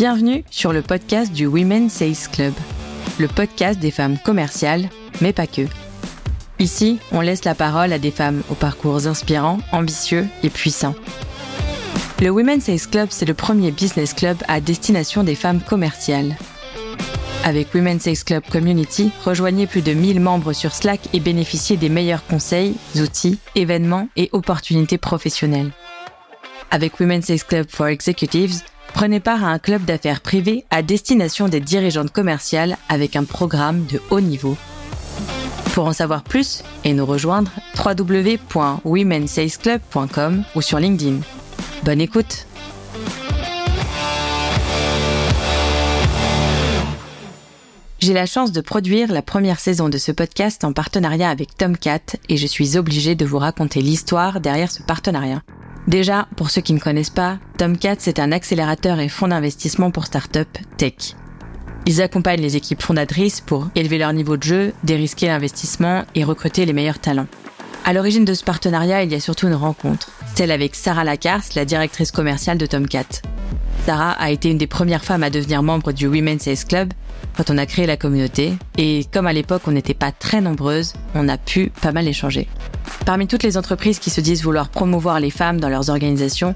Bienvenue sur le podcast du Women Sales Club, le podcast des femmes commerciales, mais pas que. Ici, on laisse la parole à des femmes aux parcours inspirants, ambitieux et puissants. Le Women Sales Club, c'est le premier business club à destination des femmes commerciales. Avec Women Sales Club Community, rejoignez plus de 1000 membres sur Slack et bénéficiez des meilleurs conseils, outils, événements et opportunités professionnelles. Avec Women Sales Club for Executives, Prenez part à un club d'affaires privé à destination des dirigeantes commerciales avec un programme de haut niveau. Pour en savoir plus et nous rejoindre, www.womensalesclub.com ou sur LinkedIn. Bonne écoute J'ai la chance de produire la première saison de ce podcast en partenariat avec Tomcat et je suis obligée de vous raconter l'histoire derrière ce partenariat. Déjà, pour ceux qui ne connaissent pas, Tomcat, c'est un accélérateur et fonds d'investissement pour start-up tech. Ils accompagnent les équipes fondatrices pour élever leur niveau de jeu, dérisquer l'investissement et recruter les meilleurs talents. À l'origine de ce partenariat, il y a surtout une rencontre, celle avec Sarah Lacars, la directrice commerciale de Tomcat. Sarah a été une des premières femmes à devenir membre du Women's Sales Club quand on a créé la communauté, et comme à l'époque on n'était pas très nombreuses, on a pu pas mal échanger. Parmi toutes les entreprises qui se disent vouloir promouvoir les femmes dans leurs organisations,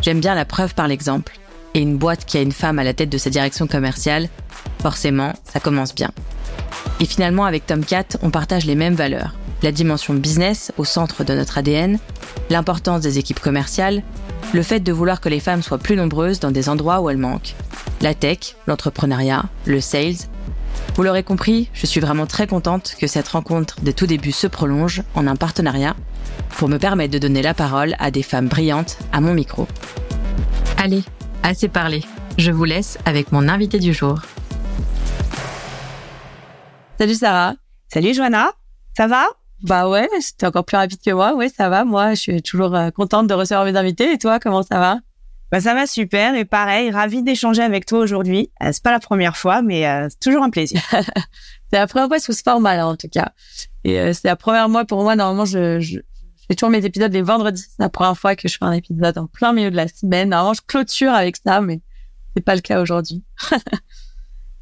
j'aime bien la preuve par l'exemple. Et une boîte qui a une femme à la tête de sa direction commerciale, forcément, ça commence bien. Et finalement, avec Tomcat, on partage les mêmes valeurs. La dimension business au centre de notre ADN, l'importance des équipes commerciales, le fait de vouloir que les femmes soient plus nombreuses dans des endroits où elles manquent, la tech, l'entrepreneuriat, le sales. Vous l'aurez compris, je suis vraiment très contente que cette rencontre des tout débuts se prolonge en un partenariat pour me permettre de donner la parole à des femmes brillantes à mon micro. Allez, assez parlé. Je vous laisse avec mon invité du jour. Salut Sarah. Salut Joanna. Ça va? Bah ouais, c'était encore plus rapide que moi. Ouais, ça va. Moi, je suis toujours euh, contente de recevoir mes invités. Et toi, comment ça va? Bah ça va super et pareil, ravi d'échanger avec toi aujourd'hui. Euh, c'est pas la première fois, mais euh, c'est toujours un plaisir. c'est la première fois sous ce format en tout cas. Et euh, c'est la première fois pour moi. Normalement, je, je, fais toujours mes épisodes les vendredis. C'est la première fois que je fais un épisode en plein milieu de la semaine. Normalement, je clôture avec ça, mais c'est pas le cas aujourd'hui.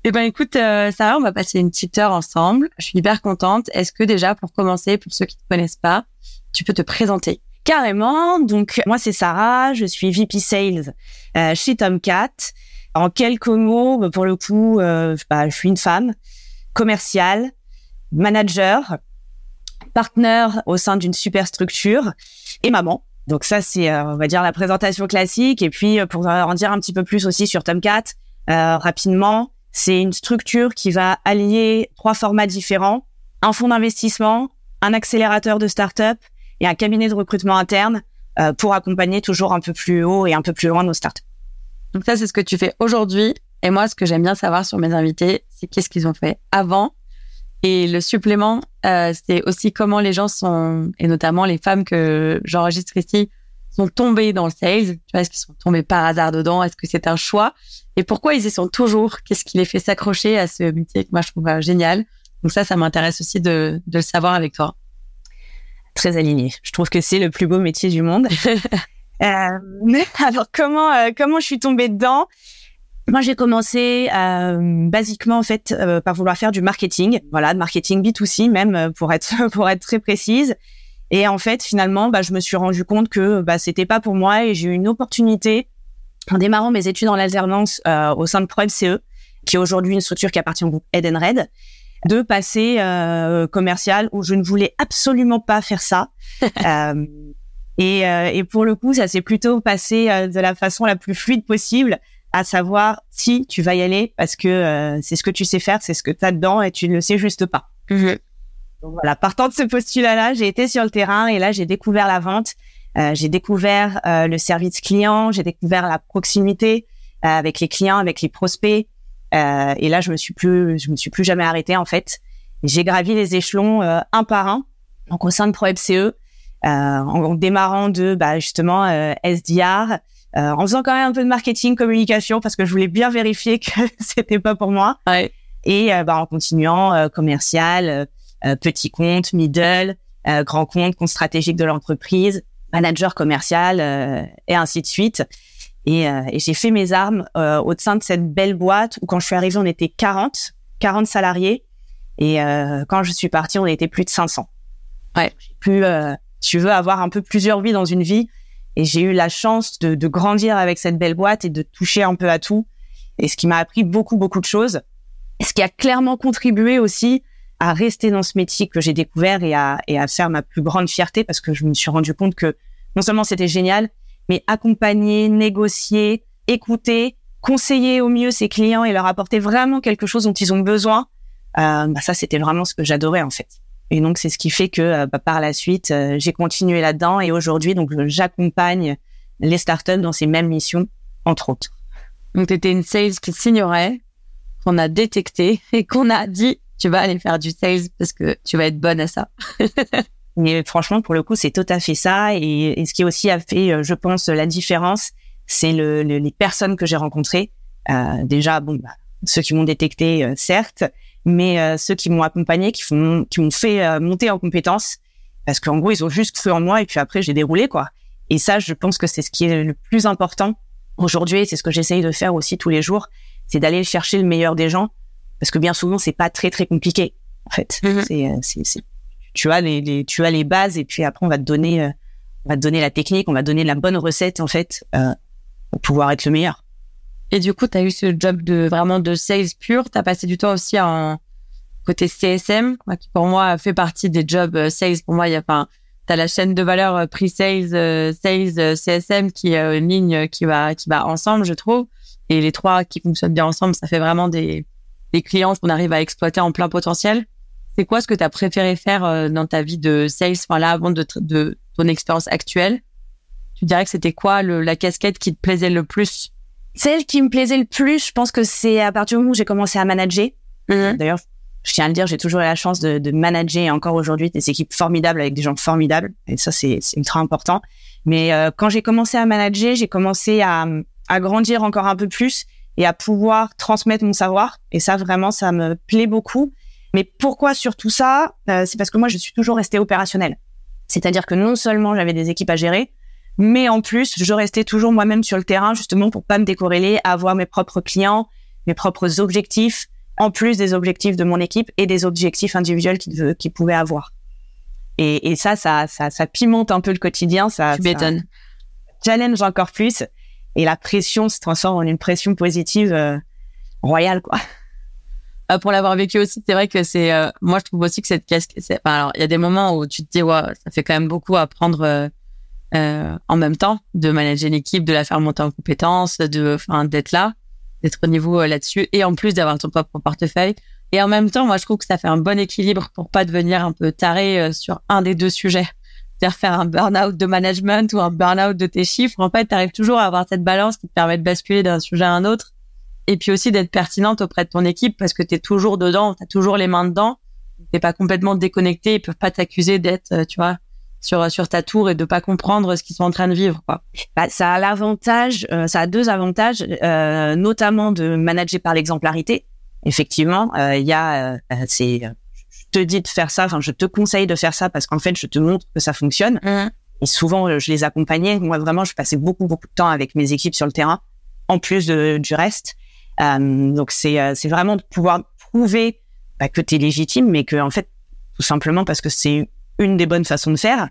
Eh ben écoute, euh, Sarah, on va passer une petite heure ensemble. Je suis hyper contente. Est-ce que déjà, pour commencer, pour ceux qui ne connaissent pas, tu peux te présenter? Carrément. Donc moi c'est Sarah, je suis VP Sales euh, chez Tomcat. En quelques mots, bah, pour le coup, euh, bah, je suis une femme commerciale, manager, partenaire au sein d'une super structure et maman. Donc ça c'est euh, on va dire la présentation classique. Et puis euh, pour en dire un petit peu plus aussi sur Tomcat, rapidement, c'est une structure qui va allier trois formats différents un fonds d'investissement, un accélérateur de start-up et un cabinet de recrutement interne euh, pour accompagner toujours un peu plus haut et un peu plus loin nos startups. Donc ça, c'est ce que tu fais aujourd'hui. Et moi, ce que j'aime bien savoir sur mes invités, c'est qu'est-ce qu'ils ont fait avant. Et le supplément, euh, c'est aussi comment les gens sont, et notamment les femmes que j'enregistre ici, sont tombées dans le sales. Tu vois, est-ce qu'ils sont tombés par hasard dedans? Est-ce que c'est un choix? Et pourquoi ils y sont toujours? Qu'est-ce qui les fait s'accrocher à ce métier que moi je trouve euh, génial? Donc ça, ça m'intéresse aussi de, de le savoir avec toi très aligné. Je trouve que c'est le plus beau métier du monde. euh, alors comment euh, comment je suis tombée dedans? Moi, j'ai commencé euh, basiquement en fait euh, par vouloir faire du marketing, voilà, de marketing B2C même pour être pour être très précise. Et en fait, finalement, bah, je me suis rendu compte que bah, c'était pas pour moi et j'ai eu une opportunité en démarrant mes études en alternance au sein de ProMCE, qui est aujourd'hui une structure qui appartient au groupe Red de passer euh, commercial où je ne voulais absolument pas faire ça. euh, et, euh, et, pour le coup, ça s'est plutôt passé euh, de la façon la plus fluide possible, à savoir si tu vas y aller parce que euh, c'est ce que tu sais faire, c'est ce que tu as dedans et tu ne le sais juste pas. Mhm. Donc voilà, partant de ce postulat-là, j'ai été sur le terrain et là j'ai découvert la vente, j'ai découvert le service client, j'ai découvert la proximité avec les clients, avec les prospects, euh, et là, je me suis plus, je me suis plus jamais arrêtée en fait. J'ai gravi les échelons euh, un par un, donc au sein de ProFCE, euh, en, démarrant de bah, justement SDR, en faisant quand même un peu de marketing, communication, parce que je voulais bien vérifier que c'était pas pour moi. Ouais. Et bah, en continuant commercial, petit compte, middle, grand compte, compte stratégique de l'entreprise, manager commercial et ainsi de suite. Et, et j'ai fait mes armes au sein de cette belle boîte où quand je suis arrivée, on était 40, 40 salariés. Et quand je suis partie, on était plus de 500. Ouais. Pu, tu veux, avoir un peu plusieurs vies dans une vie. Et j'ai eu la chance de, de, grandir avec cette belle boîte et de toucher un peu à tout. Et ce qui m'a appris beaucoup, beaucoup de choses. Et ce qui a clairement contribué aussi à rester dans ce métier que j'ai découvert et à, et à faire ma plus grande fierté parce que je me suis rendu compte que non seulement c'était génial, mais accompagner, négocier, écouter, conseiller au mieux ses clients et leur apporter vraiment quelque chose dont ils ont besoin, euh, bah ça c'était vraiment ce que j'adorais en fait. Et donc c'est ce qui fait que euh, bah, par la suite euh, j'ai continué là-dedans et aujourd'hui donc j'accompagne les startups dans ces mêmes missions entre autres. Donc tu étais une sales qui s'ignorait, qu'on a détecté et qu'on a dit tu vas aller faire du sales parce que tu vas être bonne à ça. Mais franchement, pour le coup, c'est tout à fait ça. Et, ce qui aussi a fait, euh, je pense, la différence, c'est le, les personnes que j'ai rencontrées. Euh, déjà, bon, bah, ceux qui m'ont détecté, euh, certes, mais euh, ceux qui m'ont accompagné, qui font, qui m'ont fait monter en compétences, parce qu'en gros, ils ont juste cru en moi et puis après, j'ai déroulé, quoi. Et ça, je pense que c'est ce qui est le plus important aujourd'hui. C'est ce que j'essaye de faire aussi tous les jours, c'est d'aller chercher le meilleur des gens parce que bien souvent c'est pas très très compliqué en fait. Mhm. Euh, c'est, tu as les, les, tu as les bases et puis après on va te donner, euh, on va te donner la technique, on va te donner la bonne recette en fait euh, pour pouvoir être le meilleur. Et du coup, tu as eu ce job de vraiment de sales pur. Tu as passé du temps aussi en côté CSM, qui pour moi fait partie des jobs sales. Pour moi, il y a, enfin, t'as la chaîne de valeur pre-sales, sales, CSM qui est une ligne qui va qui va ensemble, je trouve. Et les trois qui fonctionnent bien ensemble, ça fait vraiment des des clients qu'on arrive à exploiter en plein potentiel. C'est quoi ce que tu as préféré faire euh, dans ta vie de sales, enfin là, avant de, de ton expérience actuelle? Tu dirais que c'était quoi le, la casquette qui te plaisait le plus? Celle qui me plaisait le plus, je pense que c'est à partir du moment où j'ai commencé à manager. Mm-hmm. D'ailleurs, je tiens à le dire, j'ai toujours eu la chance de, de manager encore aujourd'hui des équipes formidables avec des gens formidables. Et ça, c'est ultra important. Mais euh, quand j'ai commencé à manager, j'ai commencé à, à grandir encore un peu plus et à pouvoir transmettre mon savoir. Et ça, vraiment, ça me plaît beaucoup. Mais pourquoi surtout ça? Euh, C'est parce que moi, je suis toujours restée opérationnelle. C'est-à-dire que non seulement j'avais des équipes à gérer, mais en plus, je restais toujours moi-même sur le terrain, justement pour pas me décorréler, avoir mes propres clients, mes propres objectifs, en plus des objectifs de mon équipe et des objectifs individuels qu'ils qu pouvaient avoir. Et, et ça, ça, ça, ça pimente un peu le quotidien. Ça, tu m'étonnes. Challenge encore plus et la pression se transforme en une pression positive euh, royale quoi. Euh, pour l'avoir vécu aussi, c'est vrai que c'est euh, moi je trouve aussi que cette casque enfin, alors il y a des moments où tu te dis ouais, ça fait quand même beaucoup à prendre en même temps de manager une équipe, de la faire monter en compétences, de enfin d'être là, d'être au niveau là-dessus et en plus d'avoir ton propre portefeuille. Et en même temps, moi je trouve que ça fait un bon équilibre pour pas devenir un peu taré sur un des deux sujets faire un burn-out de management ou un burn-out de tes chiffres, en fait, tu arrives toujours à avoir cette balance qui te permet de basculer d'un sujet à un autre et puis aussi d'être pertinente auprès de ton équipe parce que tu es toujours dedans, tu as toujours les mains dedans, t'es pas complètement déconnecté, ils peuvent pas t'accuser d'être, euh, tu vois, sur sur ta tour et de pas comprendre ce qu'ils sont en train de vivre quoi. Bah, ça a l'avantage, euh, ça a deux avantages, euh, notamment de manager par l'exemplarité. Effectivement, il y a c'est te dis de faire ça, enfin, je te conseille de faire ça parce qu'en fait, je te montre que ça fonctionne. Mmh. Et souvent, euh, je les accompagnais. Moi, vraiment, je passais beaucoup, beaucoup de temps avec mes équipes sur le terrain, en plus de, du reste. Euh, donc, c'est, euh, c'est vraiment de pouvoir prouver bah, que tu es légitime, mais que, en fait, tout simplement parce que c'est une des bonnes façons de faire.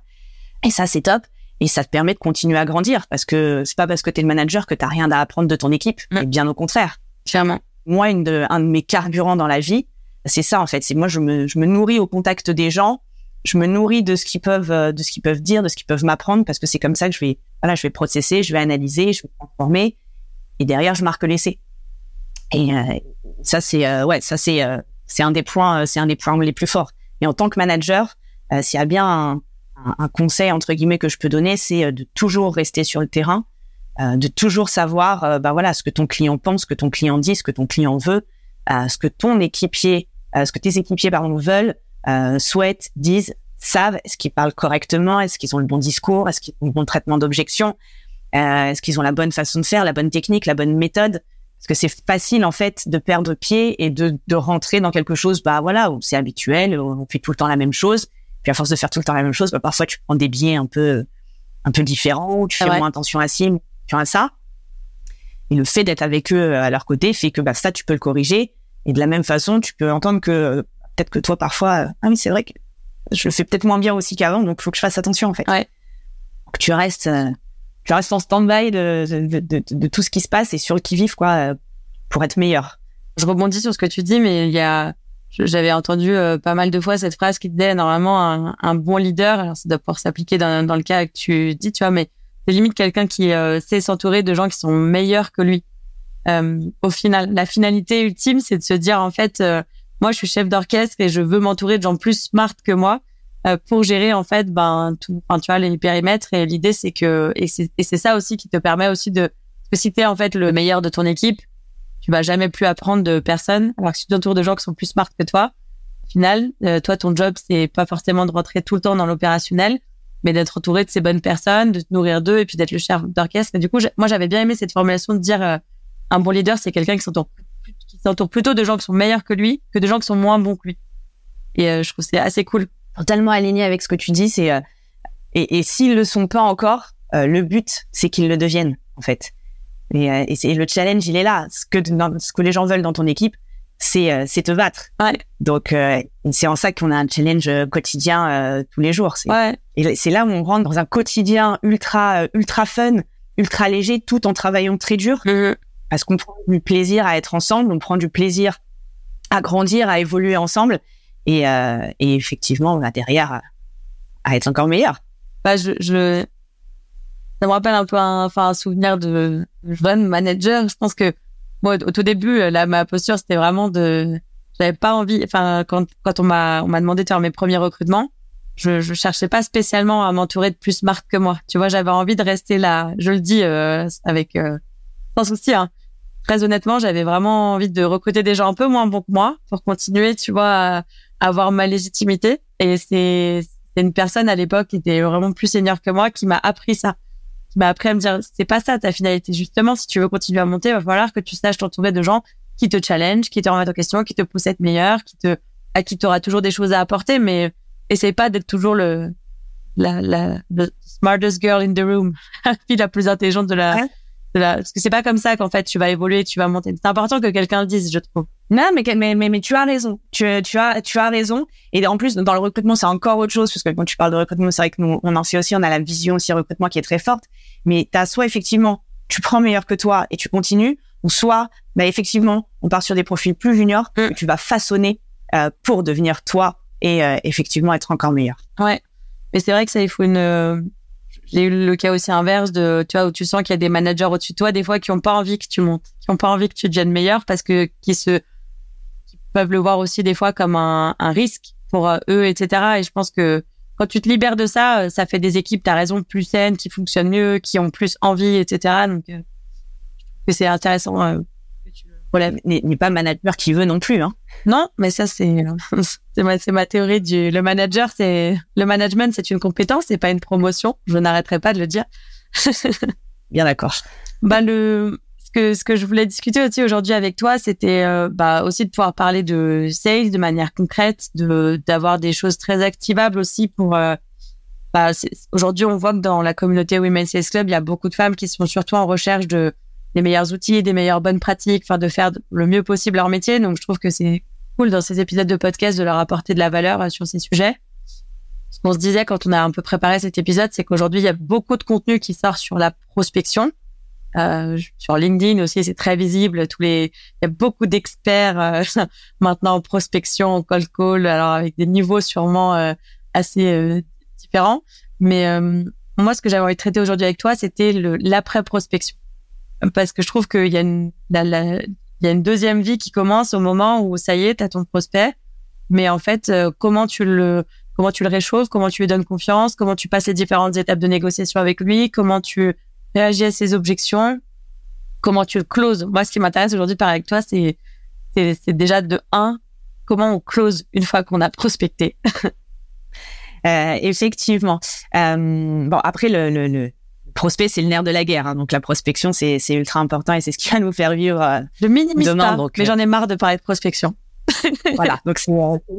Et ça, c'est top. Et ça te permet de continuer à grandir parce que c'est pas parce que tu es le manager que tu rien à apprendre de ton équipe. Mmh. Et bien au contraire. Clairement. Moi, une de, un de mes carburants dans la vie, c'est ça en fait. C'est moi je me, je me nourris au contact des gens, je me nourris de ce qu'ils peuvent euh, de ce qu'ils peuvent dire, de ce qu'ils peuvent m'apprendre parce que c'est comme ça que je vais voilà, je vais processer, je vais analyser, je vais transformer et derrière je marque l'essai. Et euh, ça c'est euh, ouais, ça c'est c'est un des points c'est un des points les plus forts. Et en tant que manager, s'il y a bien un, un, conseil entre guillemets que je peux donner, c'est de toujours rester sur le terrain, de toujours savoir bah voilà ce que ton client pense, ce que ton client dit, ce que ton client veut, ce que ton équipier euh, ce que tes équipiers pardon veulent, euh, souhaitent, disent, savent, est-ce qu'ils parlent correctement, est-ce qu'ils ont le bon discours, est-ce qu'ils ont le bon traitement d'objection, euh, est-ce qu'ils ont la bonne façon de faire, la bonne technique, la bonne méthode? Parce que c'est facile en fait de perdre pied et de, de rentrer dans quelque chose, bah voilà, où c'est habituel, où on fait tout le temps la même chose. Puis à force de faire tout le temps la même chose, bah, parfois tu prends des biais un peu, un peu différents, ou tu fais moins attention à ci, à ça. Et le fait d'être avec eux à leur côté fait que bah, ça, tu peux le corriger. Et de la même façon, tu peux entendre que peut-être que toi, parfois, ah oui, c'est vrai que je le fais peut-être moins bien aussi qu'avant, donc il faut que je fasse attention en fait. Ouais. Donc, tu restes, tu restes en stand-by de, de, de, de, tout ce qui se passe et sur le qui-vive quoi, pour être meilleur. Je rebondis sur ce que tu dis, mais il y a, j'avais entendu pas mal de fois cette phrase qui disait normalement un, un bon leader, alors ça doit pouvoir s'appliquer dans, dans le cas que tu dis, tu vois, mais c'est limite quelqu'un qui euh, sait s'entourer de gens qui sont meilleurs que lui. Euh, au final, la finalité ultime, c'est de se dire en fait, euh, moi je suis chef d'orchestre et je veux m'entourer de gens plus smart que moi pour gérer en fait ben tout, tu vois les périmètres. Et l'idée c'est que et c'est ça aussi qui te permet aussi de que si t'es en fait le meilleur de ton équipe, tu vas jamais plus apprendre de personne. Alors que si tu t'entoures de gens qui sont plus smart que toi, au final, toi ton job c'est pas forcément de rentrer tout le temps dans l'opérationnel mais d'être entouré de ces bonnes personnes, de te nourrir d'eux et puis d'être le chef d'orchestre. Mais du coup, moi, j'avais bien aimé cette formulation de dire euh, un bon leader, c'est quelqu'un qui s'entoure qui s'entoure plutôt de gens qui sont meilleurs que lui que de gens qui sont moins bons que lui. Et euh, je trouve c'est assez cool. Totalement aligné avec ce que tu dis. C'est euh, et, et s'ils le sont pas encore, le but c'est qu'ils le deviennent en fait. Et, et, le challenge il est là. Ce que ce que les gens veulent dans ton équipe, c'est euh, c'est te battre. Ouais. Donc euh, c'est en ça qu'on a un challenge euh, quotidien tous les jours. Ouais. Et c'est là où on rentre dans un quotidien ultra ultra fun, ultra léger, tout en travaillant très dur, mm-hmm. Parce qu'on prend du plaisir à être ensemble, on prend du plaisir à grandir, à évoluer ensemble, et, et effectivement, on a derrière à, être encore meilleur. Bah, je, je, ça me rappelle un peu un, enfin, un souvenir de jeune manager. Je pense que moi, au tout début, euh, là, ma posture, c'était vraiment de, j'avais pas envie, enfin, quand, quand on m'a, on m'a demandé de faire mes premiers recrutements, je, je cherchais pas spécialement à m'entourer de plus marques que moi. Tu vois, j'avais envie de rester là. Je le dis euh, avec euh, sans souci. Hein. Très honnêtement, j'avais vraiment envie de recruter des gens un peu moins bons que moi pour continuer, tu vois, à, avoir ma légitimité. Et c'est, une personne à l'époque qui était vraiment plus senior que moi qui m'a appris ça qui m'a appris à me dire c'est pas ça ta finalité. Justement si tu veux continuer à monter il va falloir que tu saches t'entourer de gens qui te challenge qui te remettent en question qui te poussent à être meilleur qui te à qui tu auras toujours des choses à apporter. Mais essaye pas d'être toujours le la la the smartest girl in the room la plus intelligente de la parce que c'est pas comme ça qu'en fait tu vas évoluer, tu vas monter. C'est important que quelqu'un le dise, je trouve. Non, mais, mais, mais, mais tu as raison. Tu, tu, as, tu as raison. Et en plus, dans le recrutement, c'est encore autre chose, parce que quand tu parles de recrutement, c'est vrai que nous, on en sait aussi, on a la vision aussi recrutement qui est très forte. Mais tu as soit effectivement, tu prends meilleur que toi et tu continues, ou soit, bah, effectivement, on part sur des profils plus juniors mm. que tu vas façonner euh, pour devenir toi et euh, effectivement être encore meilleur. Ouais. Mais c'est vrai que ça, il faut une, j'ai eu le cas aussi inverse de, tu vois, où tu sens qu'il y a des managers au-dessus de toi, des fois, qui ont pas envie que tu montes, qui ont pas envie que tu deviennes meilleur parce que, qui se, qui peuvent le voir aussi des fois comme un, risque pour euh, eux, etc. Et je pense que quand tu te libères de ça, euh, ça fait des équipes, t'as raison, plus saines, qui fonctionnent mieux, qui ont plus envie, etc. Donc, euh, c'est intéressant euh, voilà, n'est pas manager qui veut non plus. Hein. Non, mais ça c'est c'est ma, ma théorie du le manager, c'est le management, c'est une compétence, c'est pas une promotion. Je n'arrêterai pas de le dire. Bien d'accord. Bah le ce que ce que je voulais discuter aussi aujourd'hui avec toi, c'était euh, bah aussi de pouvoir parler de sales de manière concrète, de d'avoir des choses très activables aussi pour euh, bah, aujourd'hui on voit que dans la communauté Women Sales Club, il y a beaucoup de femmes qui sont surtout en recherche de des meilleurs outils, des meilleures bonnes pratiques, enfin de faire le mieux possible leur métier. Donc je trouve que c'est cool dans ces épisodes de podcast de leur apporter de la valeur euh, sur ces sujets. Ce qu'on se disait quand on a un peu préparé cet épisode, c'est qu'aujourd'hui il y a beaucoup de contenu qui sort sur la prospection. Euh, sur LinkedIn aussi, c'est très visible. Tous les, il y a beaucoup d'experts euh, maintenant en prospection, en cold call, alors avec des niveaux sûrement euh, assez différents. Mais moi, ce que j'avais envie de traiter aujourd'hui avec toi, c'était l'après prospection parce que je trouve qu'il y a une, il y a une deuxième vie qui commence au moment où ça y est, t'as ton prospect. Mais en fait, euh, comment tu le, comment tu le réchauffes, comment tu lui donnes confiance, comment tu passes les différentes étapes de négociation avec lui, comment tu réagis à ses objections, comment tu le closes. Moi, ce qui m'intéresse aujourd'hui par avec toi, c'est, c'est, déjà de un, comment on close une fois qu'on a prospecté. euh, effectivement. Euh, bon, après le, le, le prospect, c'est le nerf de la guerre. Hein, donc la prospection, c'est ultra important et c'est ce qui va nous faire vivre. Euh, je minimise demain, pas, mais euh, j'en ai marre de parler de prospection. voilà, donc c'est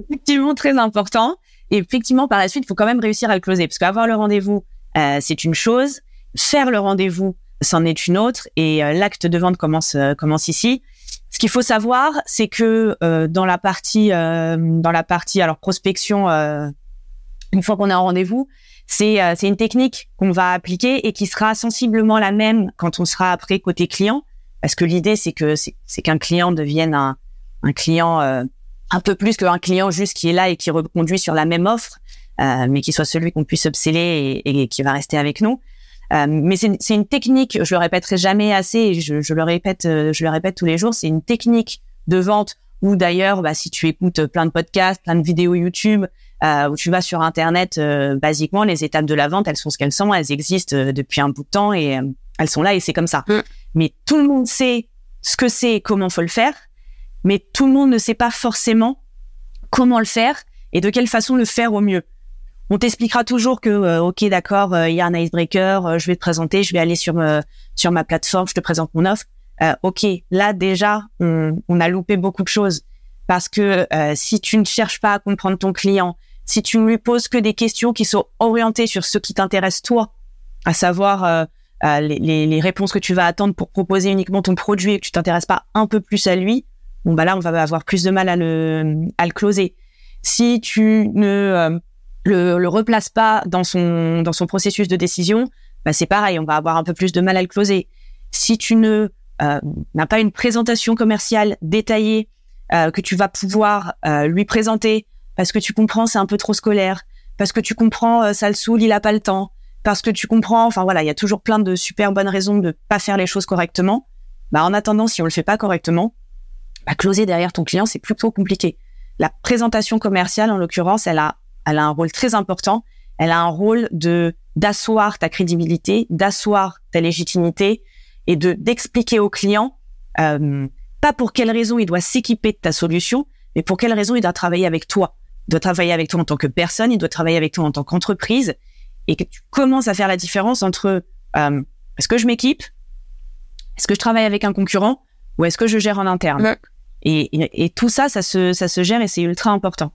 effectivement très important. Et effectivement, par la suite, il faut quand même réussir à le closer, parce qu'avoir le rendez-vous, euh, c'est une chose. Faire le rendez-vous, c'en est une autre et l'acte de vente commence commence ici. Ce qu'il faut savoir, c'est que dans la partie dans la partie alors prospection une fois qu'on est en rendez-vous, c'est c'est une technique qu'on va appliquer et qui sera sensiblement la même quand on sera après côté client parce que l'idée c'est que c'est qu'un client devienne un un client un peu plus qu'un client juste qui est là et qui reconduit sur la même offre, euh, mais qui soit celui qu'on puisse obséler et, et, qui va rester avec nous. Euh, mais c'est une technique, je le répéterai jamais assez, je, je, le répète, euh, je le répète tous les jours, c'est une technique de vente où d'ailleurs, bah, si tu écoutes plein de podcasts, plein de vidéos YouTube, euh, où tu vas sur Internet, euh, basiquement, les étapes de la vente, elles sont ce qu'elles sont, elles existent euh, depuis un bout de temps et elles sont là et c'est comme ça. Mm. Mais tout le monde sait ce que c'est et comment faut le faire mais tout le monde ne sait pas forcément comment le faire et de quelle façon le faire au mieux. On t'expliquera toujours que euh, ok d'accord, euh, il y a un icebreaker, euh, je vais te présenter, je vais aller sur sur ma plateforme, je te présente mon offre. ok, là déjà on, on, a loupé beaucoup de choses parce que si tu ne cherches pas à comprendre ton client, si tu ne lui poses que des questions qui sont orientées sur ce qui t'intéresse toi, à savoir les, les, les, réponses que tu vas attendre pour proposer uniquement ton produit et que tu t'intéresses pas un peu plus à lui, bon bah là on va avoir plus de mal à le à le closer. Si tu ne euh, le, le replaces pas dans son dans son processus de décision, bah c'est pareil, on va avoir un peu plus de mal à le closer. Si tu ne euh, n'as pas une présentation commerciale détaillée euh, que tu vas pouvoir lui présenter parce que tu comprends c'est un peu trop scolaire, parce que tu comprends ça le saoule, il a pas le temps, parce que tu comprends, enfin voilà, il y a toujours plein de super bonnes raisons de pas faire les choses correctement. Bah en attendant, si on le fait pas correctement, bah, closer derrière ton client, c'est plutôt compliqué. La présentation commerciale, en l'occurrence, elle a, elle a un rôle très important. Elle a un rôle de d'asseoir ta crédibilité, d'asseoir ta légitimité et de d'expliquer au client euh, pas pour quelle raison il doit s'équiper de ta solution, mais pour quelle raison il doit travailler avec toi. Doit travailler avec toi en tant que personne, il doit travailler avec toi en tant qu'entreprise, et que tu commences à faire la différence entre euh, est-ce que je m'équipe, est-ce que je travaille avec un concurrent, ou est-ce que je gère en interne? Et, et, tout ça, ça se, ça se gère et c'est ultra important.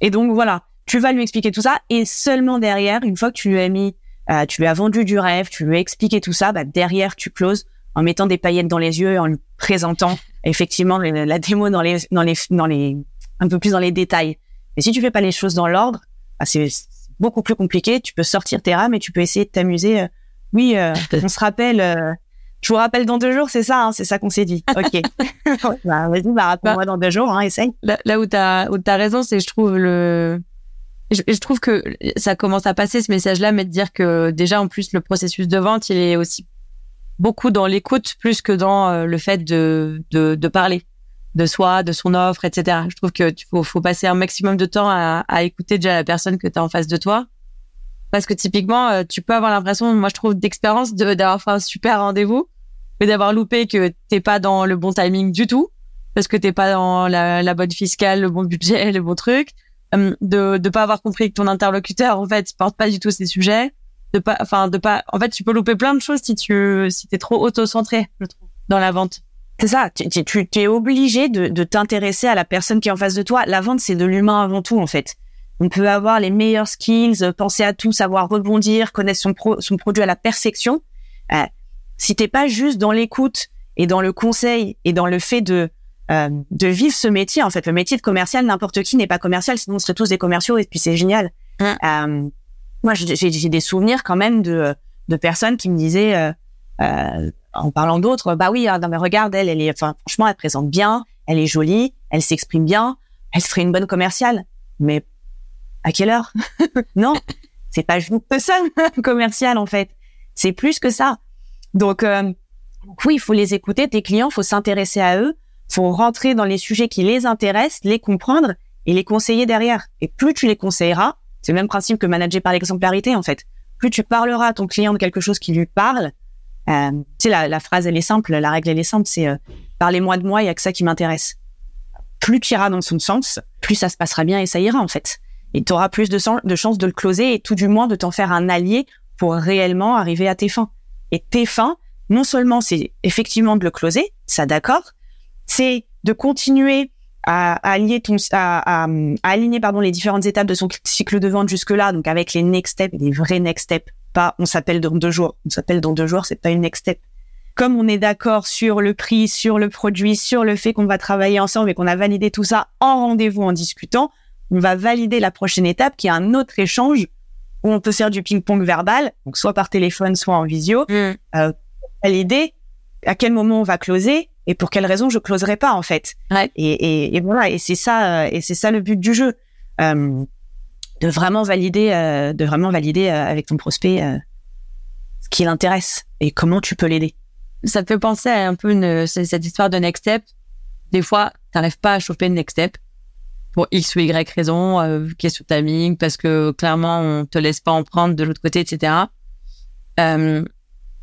Et donc voilà, tu vas lui expliquer tout ça et seulement derrière, une fois que tu lui as mis, euh, tu lui as vendu du rêve, tu lui as expliqué tout ça, bah derrière tu closes en mettant des paillettes dans les yeux et en lui présentant effectivement la démo dans les, dans les, dans les, un peu plus dans les détails. Et si tu fais pas les choses dans l'ordre, bah c'est beaucoup plus compliqué. Tu peux sortir tes rames et tu peux essayer de t'amuser. Euh, oui, euh, on se rappelle euh, je vous rappelle dans deux jours, c'est ça, hein, c'est ça qu'on s'est dit. Ok. bah, vas-y, bah, rappelle-moi dans deux jours, hein, essaye. Là, là où t'as où t'as raison, c'est je trouve le je, je, trouve que ça commence à passer ce message-là, mais de dire que déjà en plus le processus de vente, il est aussi beaucoup dans l'écoute plus que dans euh, le fait de, de, de parler de soi, de son offre, etc. Je trouve que tu faut, faut passer un maximum de temps à, à écouter déjà la personne que tu as en face de toi parce que typiquement, euh, tu peux avoir l'impression, moi je trouve d'expérience d'avoir fait un super rendez-vous, mais d'avoir loupé que t'es pas dans le bon timing du tout, parce que t'es pas dans la, la, bonne fiscale, le bon budget, le bon truc, euh, de de pas avoir compris que ton interlocuteur en fait porte pas du tout ces sujets, de pas, enfin de pas, en fait tu peux louper plein de choses si tu si t'es trop auto-centré, je trouve, dans la vente. C'est ça, tu, tu, tu es obligé de, de t'intéresser à la personne qui est en face de toi. La vente, c'est de l'humain avant tout, en fait. On peut avoir les meilleurs skills, euh, penser à tout, savoir rebondir, connaître son, son produit à la perfection. Euh, si t'es pas juste dans l'écoute et dans le conseil et dans le fait de euh, de vivre ce métier, en fait, le métier de commercial, n'importe qui n'est pas commercial, sinon on serait tous des commerciaux et puis c'est génial. Euh, moi, j'ai des souvenirs quand même de de personnes qui me disaient euh, en parlant d'autres, bah oui, hein, non mais regarde, elle, elle est, enfin franchement, elle présente bien, elle est jolie, elle s'exprime bien, elle serait une bonne commerciale. Mais à quelle heure? Non, c'est pas juste ça commercial en fait. C'est plus que ça. Donc euh, oui, il faut les écouter tes clients, faut s'intéresser à eux, faut rentrer dans les sujets qui les intéressent, les comprendre et les conseiller derrière. Et plus tu les conseilleras, c'est le même principe que manager par l'exemplarité en fait. Plus tu parleras à ton client de quelque chose qui lui parle, euh, tu sais la, la, phrase elle est simple, la règle elle est simple, c'est euh, parlez-moi de moi, il y a que ça qui m'intéresse. Plus tu iras dans son sens, plus ça se passera bien et ça ira en fait et tu auras plus de, de chances de le closer et tout du moins de t'en faire un allié pour réellement arriver à tes fins. Et tes fins, non seulement c'est effectivement de le closer, ça d'accord, c'est de continuer à, à, allier ton, à, à, aligner pardon les différentes étapes de son cycle de vente jusque là, donc avec les next steps, les vrais next steps pas on s'appelle dans deux jours. On s'appelle dans deux jours, c'est pas une next step. Comme on est d'accord sur le prix, sur le produit, sur le fait qu'on va travailler ensemble et qu'on a validé tout ça en rendez-vous en discutant, on va valider la prochaine étape qui est un autre échange où on peut faire du ping-pong verbal, donc soit par téléphone, soit en visio, mmh. euh, valider à quel moment on va closer et pour quelle raison je closerai pas en fait. Ouais. Et, et, et, voilà, et c'est ça, euh, et c'est ça le but du jeu, euh, de vraiment valider, euh, de vraiment valider euh, avec ton prospect euh, ce qui l'intéresse et comment tu peux l'aider. Ça peut penser à un peu une, cette histoire de next step. Des fois, t'arrives pas à choper une next step pour X ou Y raison, euh, question timing, parce que clairement on te laisse pas en prendre de l'autre côté, etc. Euh,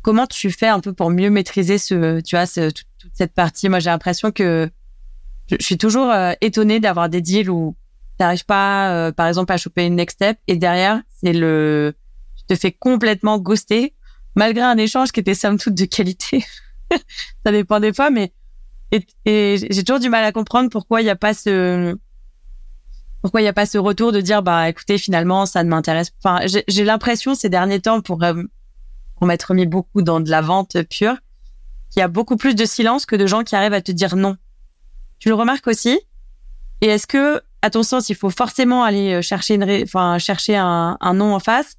comment tu fais un peu pour mieux maîtriser ce, tu vois, ce, toute, cette partie? Moi, j'ai l'impression que je, je, suis toujours euh, étonnée d'avoir des deals où t'arrives pas, euh, par exemple, à choper une next step et derrière c'est le, je te fais complètement ghoster malgré un échange qui était somme toute de qualité. Ça dépend des fois, mais et, et j'ai toujours du mal à comprendre pourquoi il n'y a pas ce pourquoi il n'y a pas ce retour de dire bah écoutez finalement ça ne m'intéresse enfin j'ai l'impression ces derniers temps pour euh, pour m'être mis beaucoup dans de la vente pure qu'il y a beaucoup plus de silence que de gens qui arrivent à te dire non tu le remarques aussi? Et est-ce que à ton sens il faut forcément aller euh, chercher une enfin chercher un, un non en face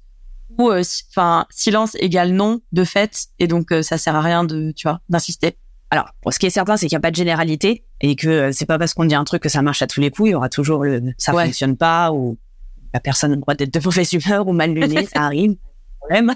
ou euh, enfin silence égale non de fait et donc ça sert à rien de tu vois d'insister alors, ce qui est certain, c'est qu'il n'y a pas de généralité et que euh, c'est pas parce qu'on dit un truc que ça marche à tous les coups. Il y aura toujours le ça ouais. fonctionne pas ou la personne a le droit d'être de mauvaise humeur ou mal lunée, ça arrive. Problème.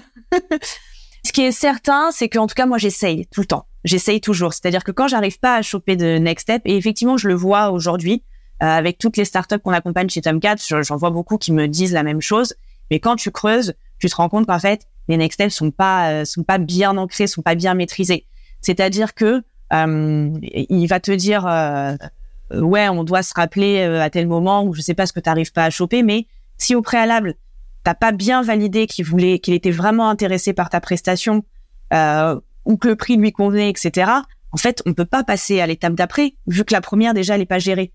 ce qui est certain, c'est qu'en tout cas, moi, j'essaye tout le temps. J'essaye toujours. C'est-à-dire que quand j'arrive pas à choper de next step, et effectivement, je le vois aujourd'hui euh, avec toutes les startups qu'on accompagne chez Tomcat, j'en vois beaucoup qui me disent la même chose. Mais quand tu creuses, tu te rends compte qu'en fait, les next steps sont pas euh, sont pas bien ancrés, sont pas bien maîtrisés. C'est-à-dire que euh, il va te dire euh, ouais, on doit se rappeler euh, à tel moment où je sais pas ce que tu n'arrives pas à choper, mais si au préalable t'as pas bien validé qu'il voulait, qu'il était vraiment intéressé par ta prestation euh, ou que le prix lui convenait, etc. En fait, on peut pas passer à l'étape d'après vu que la première déjà elle est pas gérée.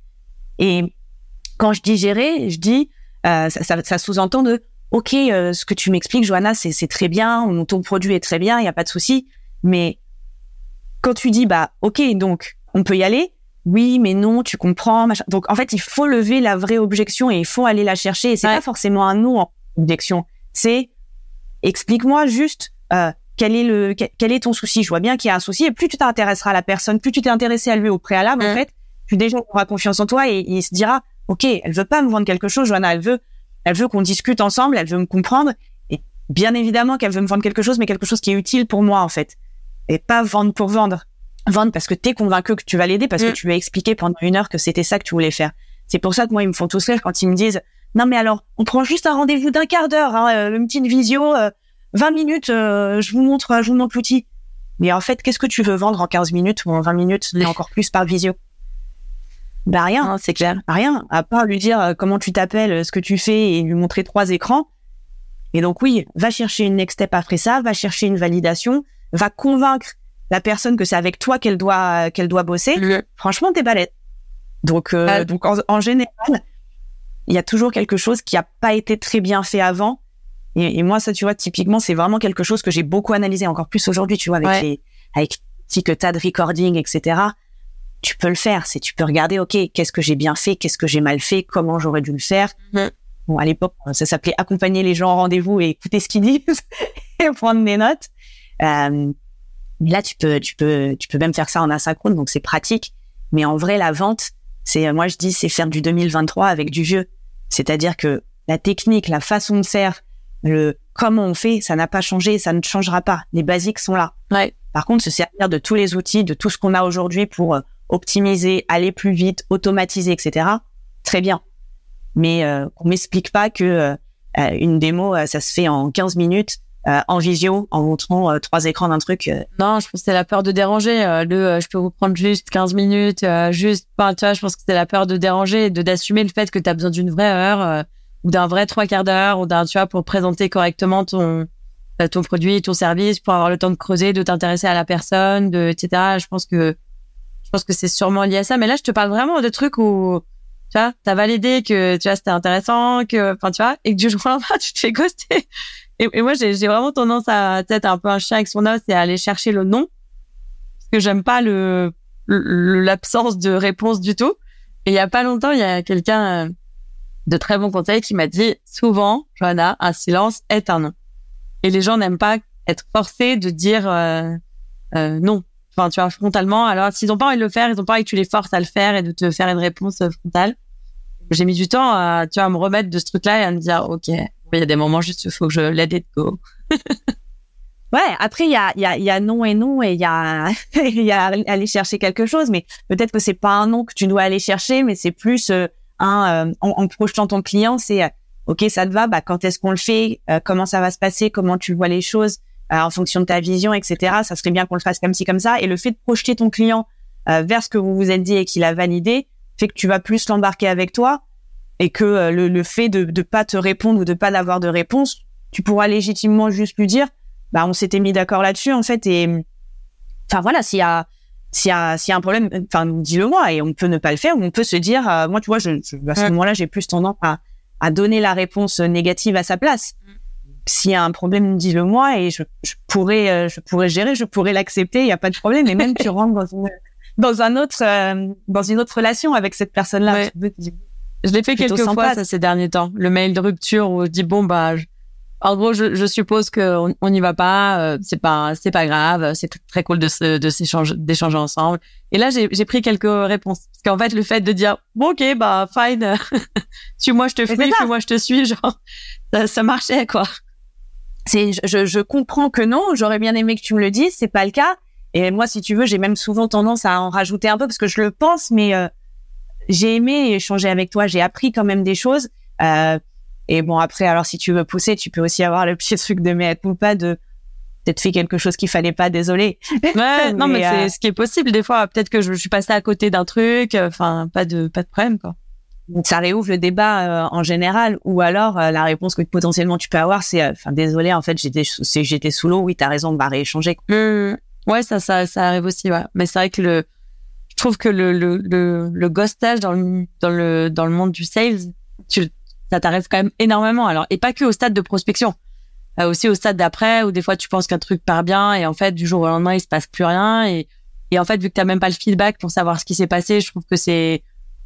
Et quand je dis gérer, je dis euh, ça, ça, ça sous-entend de ok, euh, ce que tu m'expliques, Johanna, c'est très bien, ton produit est très bien, il y a pas de souci, mais quand tu dis bah ok donc on peut y aller oui mais non tu comprends machin. donc en fait il faut lever la vraie objection et il faut aller la chercher et c'est ouais. pas forcément un non en objection c'est explique-moi juste euh, quel est le quel est ton souci? Je vois bien qu'il y a un souci et plus tu t'intéresseras à la personne plus tu t'es intéressé à lui au préalable mmh. en fait plus déjà aura confiance en toi et, et il se dira ok elle veut pas me vendre quelque chose Joanna elle veut elle veut qu'on discute ensemble elle veut me comprendre et bien évidemment qu'elle veut me vendre quelque chose mais quelque chose qui est utile pour moi en fait et pas vendre pour vendre. Vendre parce que t'es convaincu que tu vas l'aider, parce mmh. que tu lui as expliqué pendant une heure que c'était ça que tu voulais faire. C'est pour ça que moi, ils me font tous rire quand ils me disent non mais alors, on prend juste un rendez-vous d'un quart d'heure, hein, euh, une petite visio, euh, 20 minutes, euh, je vous montre, je vous montre l'outil. Mais en fait, qu'est-ce que tu veux vendre en 15 minutes ou en 20 minutes et encore plus par visio? Bah rien, c'est clair. Rien, à part lui dire euh, comment tu t'appelles, ce que tu fais et lui montrer trois écrans. Et donc oui, va chercher une next step après ça, va chercher une validation, va convaincre la personne que c'est avec toi qu'elle doit qu'elle doit bosser, mmh. franchement t'es balèze. Donc euh, ah. donc en, en, général, il y a toujours quelque chose qui a pas été très bien fait avant. Et, et moi ça tu vois typiquement c'est vraiment quelque chose que j'ai beaucoup analysé encore plus aujourd'hui tu vois avec ouais. les avec que t'as de recording etc. Tu peux le faire, c'est tu peux regarder ok qu'est-ce que j'ai bien fait, qu'est-ce que j'ai mal fait, comment j'aurais dû le faire. Mmh. Bon à l'époque ça s'appelait accompagner les gens en rendez-vous et écouter ce qu'ils disent et prendre des notes. Euh, mais là, tu peux, tu peux, tu peux même faire ça en asynchrone, donc c'est pratique. Mais en vrai, la vente, c'est, moi je dis, c'est faire du 2023 avec du vieux. C'est-à-dire que la technique, la façon de faire, le comment on fait, ça n'a pas changé, ça ne changera pas. Les basiques sont là. Ouais. Par contre, se servir de tous les outils, de tout ce qu'on a aujourd'hui pour euh, optimiser, aller plus vite, automatiser, etc. Très bien. Mais euh, on m'explique pas que euh, une démo, euh, ça se fait en 15 minutes euh, en visio en montrant euh, trois écrans d'un truc. Euh. Non, je pense que c'est la peur de déranger. Euh, le, euh, je peux vous prendre juste 15 minutes, juste, enfin, tu vois, je pense que c'est la peur de déranger de d'assumer le fait que tu as besoin d'une vraie heure ou d'un vrai trois quarts d'heure ou d'un, tu vois, pour présenter correctement ton ton produit, ton service, pour avoir le temps de creuser, de t'intéresser à la personne, de, etc. Je pense que je pense que c'est sûrement lié à ça. Mais là, je te parle vraiment de trucs où tu vois, t'as validé que tu vois c'était intéressant, que, enfin, tu vois, et que du jour au lendemain, tu te fais ghoster et, moi, j'ai vraiment tendance à être un peu un chien avec son os et à aller chercher le non. Parce que j'aime pas le l'absence de réponse du tout. Et il y a pas longtemps, il y a quelqu'un euh, de très bon conseil qui m'a dit souvent, Johanna, un silence est un non. Et les gens n'aiment pas être forcés de dire euh, euh, non. Enfin, tu vois, frontalement. Alors, s'ils ont pas envie de le faire, ils ont pas envie que tu les forces à le faire et de te faire une réponse frontale. J'ai mis du temps à, tu vois, à me remettre de ce truc-là et à me dire, OK, il y a des moments juste, il faut que je let it go. ouais, après, il y a, y, a, y a non et non et il y a, il y a aller chercher quelque chose, mais peut-être que c'est pas un non que tu dois aller chercher, mais c'est plus euh, un, euh, en, projetant ton client, c'est, euh, OK, ça te va, bah, quand est-ce qu'on le fait, comment ça va se passer, comment tu vois les choses, en fonction de ta vision, etc. Ça serait bien qu'on le fasse comme ci, comme ça. Et le fait de projeter ton client vers ce que vous vous êtes dit et qu'il a validé, fait que tu vas plus l'embarquer avec toi et que euh, le, le, fait de ne pas te répondre ou de pas avoir de réponse, tu pourras légitimement juste lui dire, bah on s'était mis d'accord là-dessus en fait et enfin voilà s'il y a s'il y a s'il y a un problème, enfin dis-le moi et on peut ne pas le faire ou on peut se dire, euh, moi tu vois, je, à ce moment-là j'ai plus tendance à à donner la réponse négative à sa place. S'il y a un problème, dis-le moi et je, je pourrais euh, je pourrais gérer, je pourrais l'accepter, il y a pas de problème. Et même tu rentres dans une dans un autre dans une autre relation avec cette personne-là. Je l'ai fait quelques fois ça, ces derniers temps. Le mail de rupture où je dis bon bah en gros je, je suppose qu'on on n'y va pas, euh, c'est pas c'est pas grave, c'est très cool de se, de s'échanger d'échanger ensemble. Et là j'ai j'ai pris quelques réponses parce qu'en fait le fait de dire bon ok bah fine, suis-moi je te fuis, suis-moi je te suis, genre ça, ça marchait quoi. C'est je, je comprends que non, j'aurais bien aimé que tu me le dises, c'est pas le cas. Et moi si tu veux j'ai même souvent tendance à en rajouter un peu parce que je le pense mais euh, j'ai aimé échanger avec toi, j'ai appris quand même des choses. Euh, et bon, après, alors si tu veux pousser, tu peux aussi avoir le petit truc de mais pas de peut-être fait quelque chose qu'il fallait pas, désolé. Ouais, non, mais, c'est euh, ce qui est possible des fois. Peut-être que je, suis passée à côté d'un truc. Enfin, pas de pas de problème quoi. Ça réouvre le débat euh, en général, ou alors euh, la réponse que potentiellement tu peux avoir, c'est, enfin désolé, en fait j'étais j'étais sous l'eau. Oui, t'as raison, on va rééchanger. Mmh. Ouais, ça ça ça arrive aussi. Ouais. Mais c'est vrai que le je trouve que le, le, le, le ghostage dans le, dans le, dans le monde du sales, tu, ça t'arrive quand même énormément. Alors, et pas que au stade de prospection, euh, aussi au stade d'après où des fois tu penses qu'un truc part bien et en fait, du jour au lendemain, il se passe plus rien. Et, et en fait, vu que t'as même pas le feedback pour savoir ce qui s'est passé, je trouve que c'est,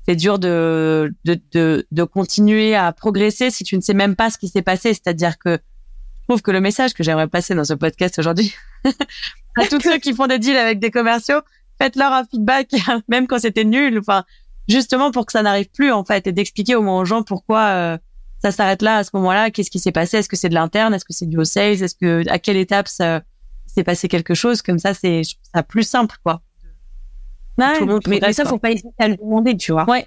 c'est dur de, de, de, de, continuer à progresser si tu ne sais même pas ce qui s'est passé. C'est-à-dire que je trouve que le message que j'aimerais passer dans ce podcast aujourd'hui, à tous ceux qui font des deals avec des commerciaux, faites-leur un feedback, même quand c'était nul. Enfin, justement pour que ça n'arrive plus en fait, et d'expliquer au moins aux gens pourquoi euh, ça s'arrête là à ce moment-là. Qu'est-ce qui s'est passé Est-ce que c'est de l'interne Est-ce que c'est du sales Est-ce que à quelle étape ça s'est passé quelque chose Comme ça, c'est ça plus simple quoi. Ouais, mais, ça, faut pas hésiter à le demander, tu vois. Ouais.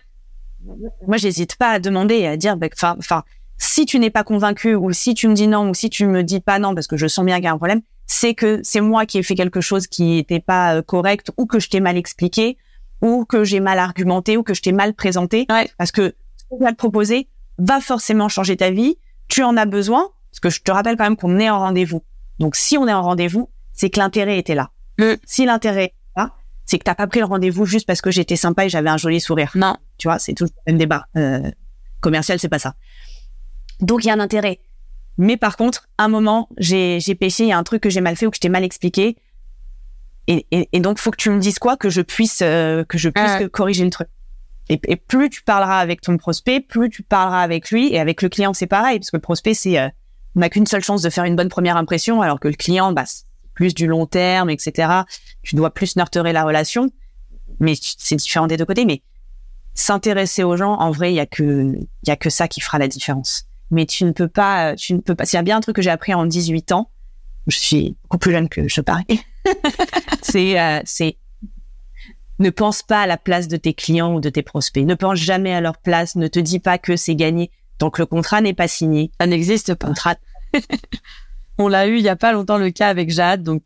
Moi, j'hésite pas à demander et à dire, bah, enfin, enfin, si tu n'es pas convaincu ou si tu me dis non ou si tu me dis pas non parce que je sens bien qu'il y a un problème, c'est que c'est moi qui ai fait quelque chose qui n'était pas euh, correct ou que je t'ai mal expliqué ou que j'ai mal argumenté ou que je t'ai mal présenté. Parce que ce que je te proposer va forcément changer ta vie. Tu en as besoin. Parce que je te rappelle quand même qu'on est en rendez-vous. Donc si on est en rendez-vous, c'est que l'intérêt était là. Si l'intérêt c'est que t'as pas pris le rendez-vous juste parce que j'étais sympa et j'avais un joli sourire. Non. Tu vois, c'est tout le même débat. Euh, commercial, c'est pas ça. Donc il y a un intérêt. Mais par contre, un moment, j'ai, j'ai péché, il y a un truc que j'ai mal fait ou que je t'ai mal expliqué. Et, et, et, donc, faut que tu me dises quoi que je puisse, euh, que je puisse corriger le truc. Et, et, plus tu parleras avec ton prospect, plus tu parleras avec lui. Et avec le client, c'est pareil, parce que le prospect, c'est, euh, on n'a qu'une seule chance de faire une bonne première impression, alors que le client, bah, plus du long terme, etc. Tu dois plus nurturer la relation. Mais c'est différent des deux côtés. Mais s'intéresser aux gens, en vrai, il y a que, il y a que ça qui fera la différence mais tu ne peux pas, tu ne peux pas. S'il y a bien un truc que j'ai appris en 18 ans, je suis beaucoup plus jeune que je parie. c'est, euh, c'est ne pense pas à la place de tes clients ou de tes prospects. Ne pense jamais à leur place. Ne te dis pas que c'est gagné tant que le contrat n'est pas signé. Ça n'existe pas. Contrat. On l'a eu il y a pas longtemps le cas avec Jade, donc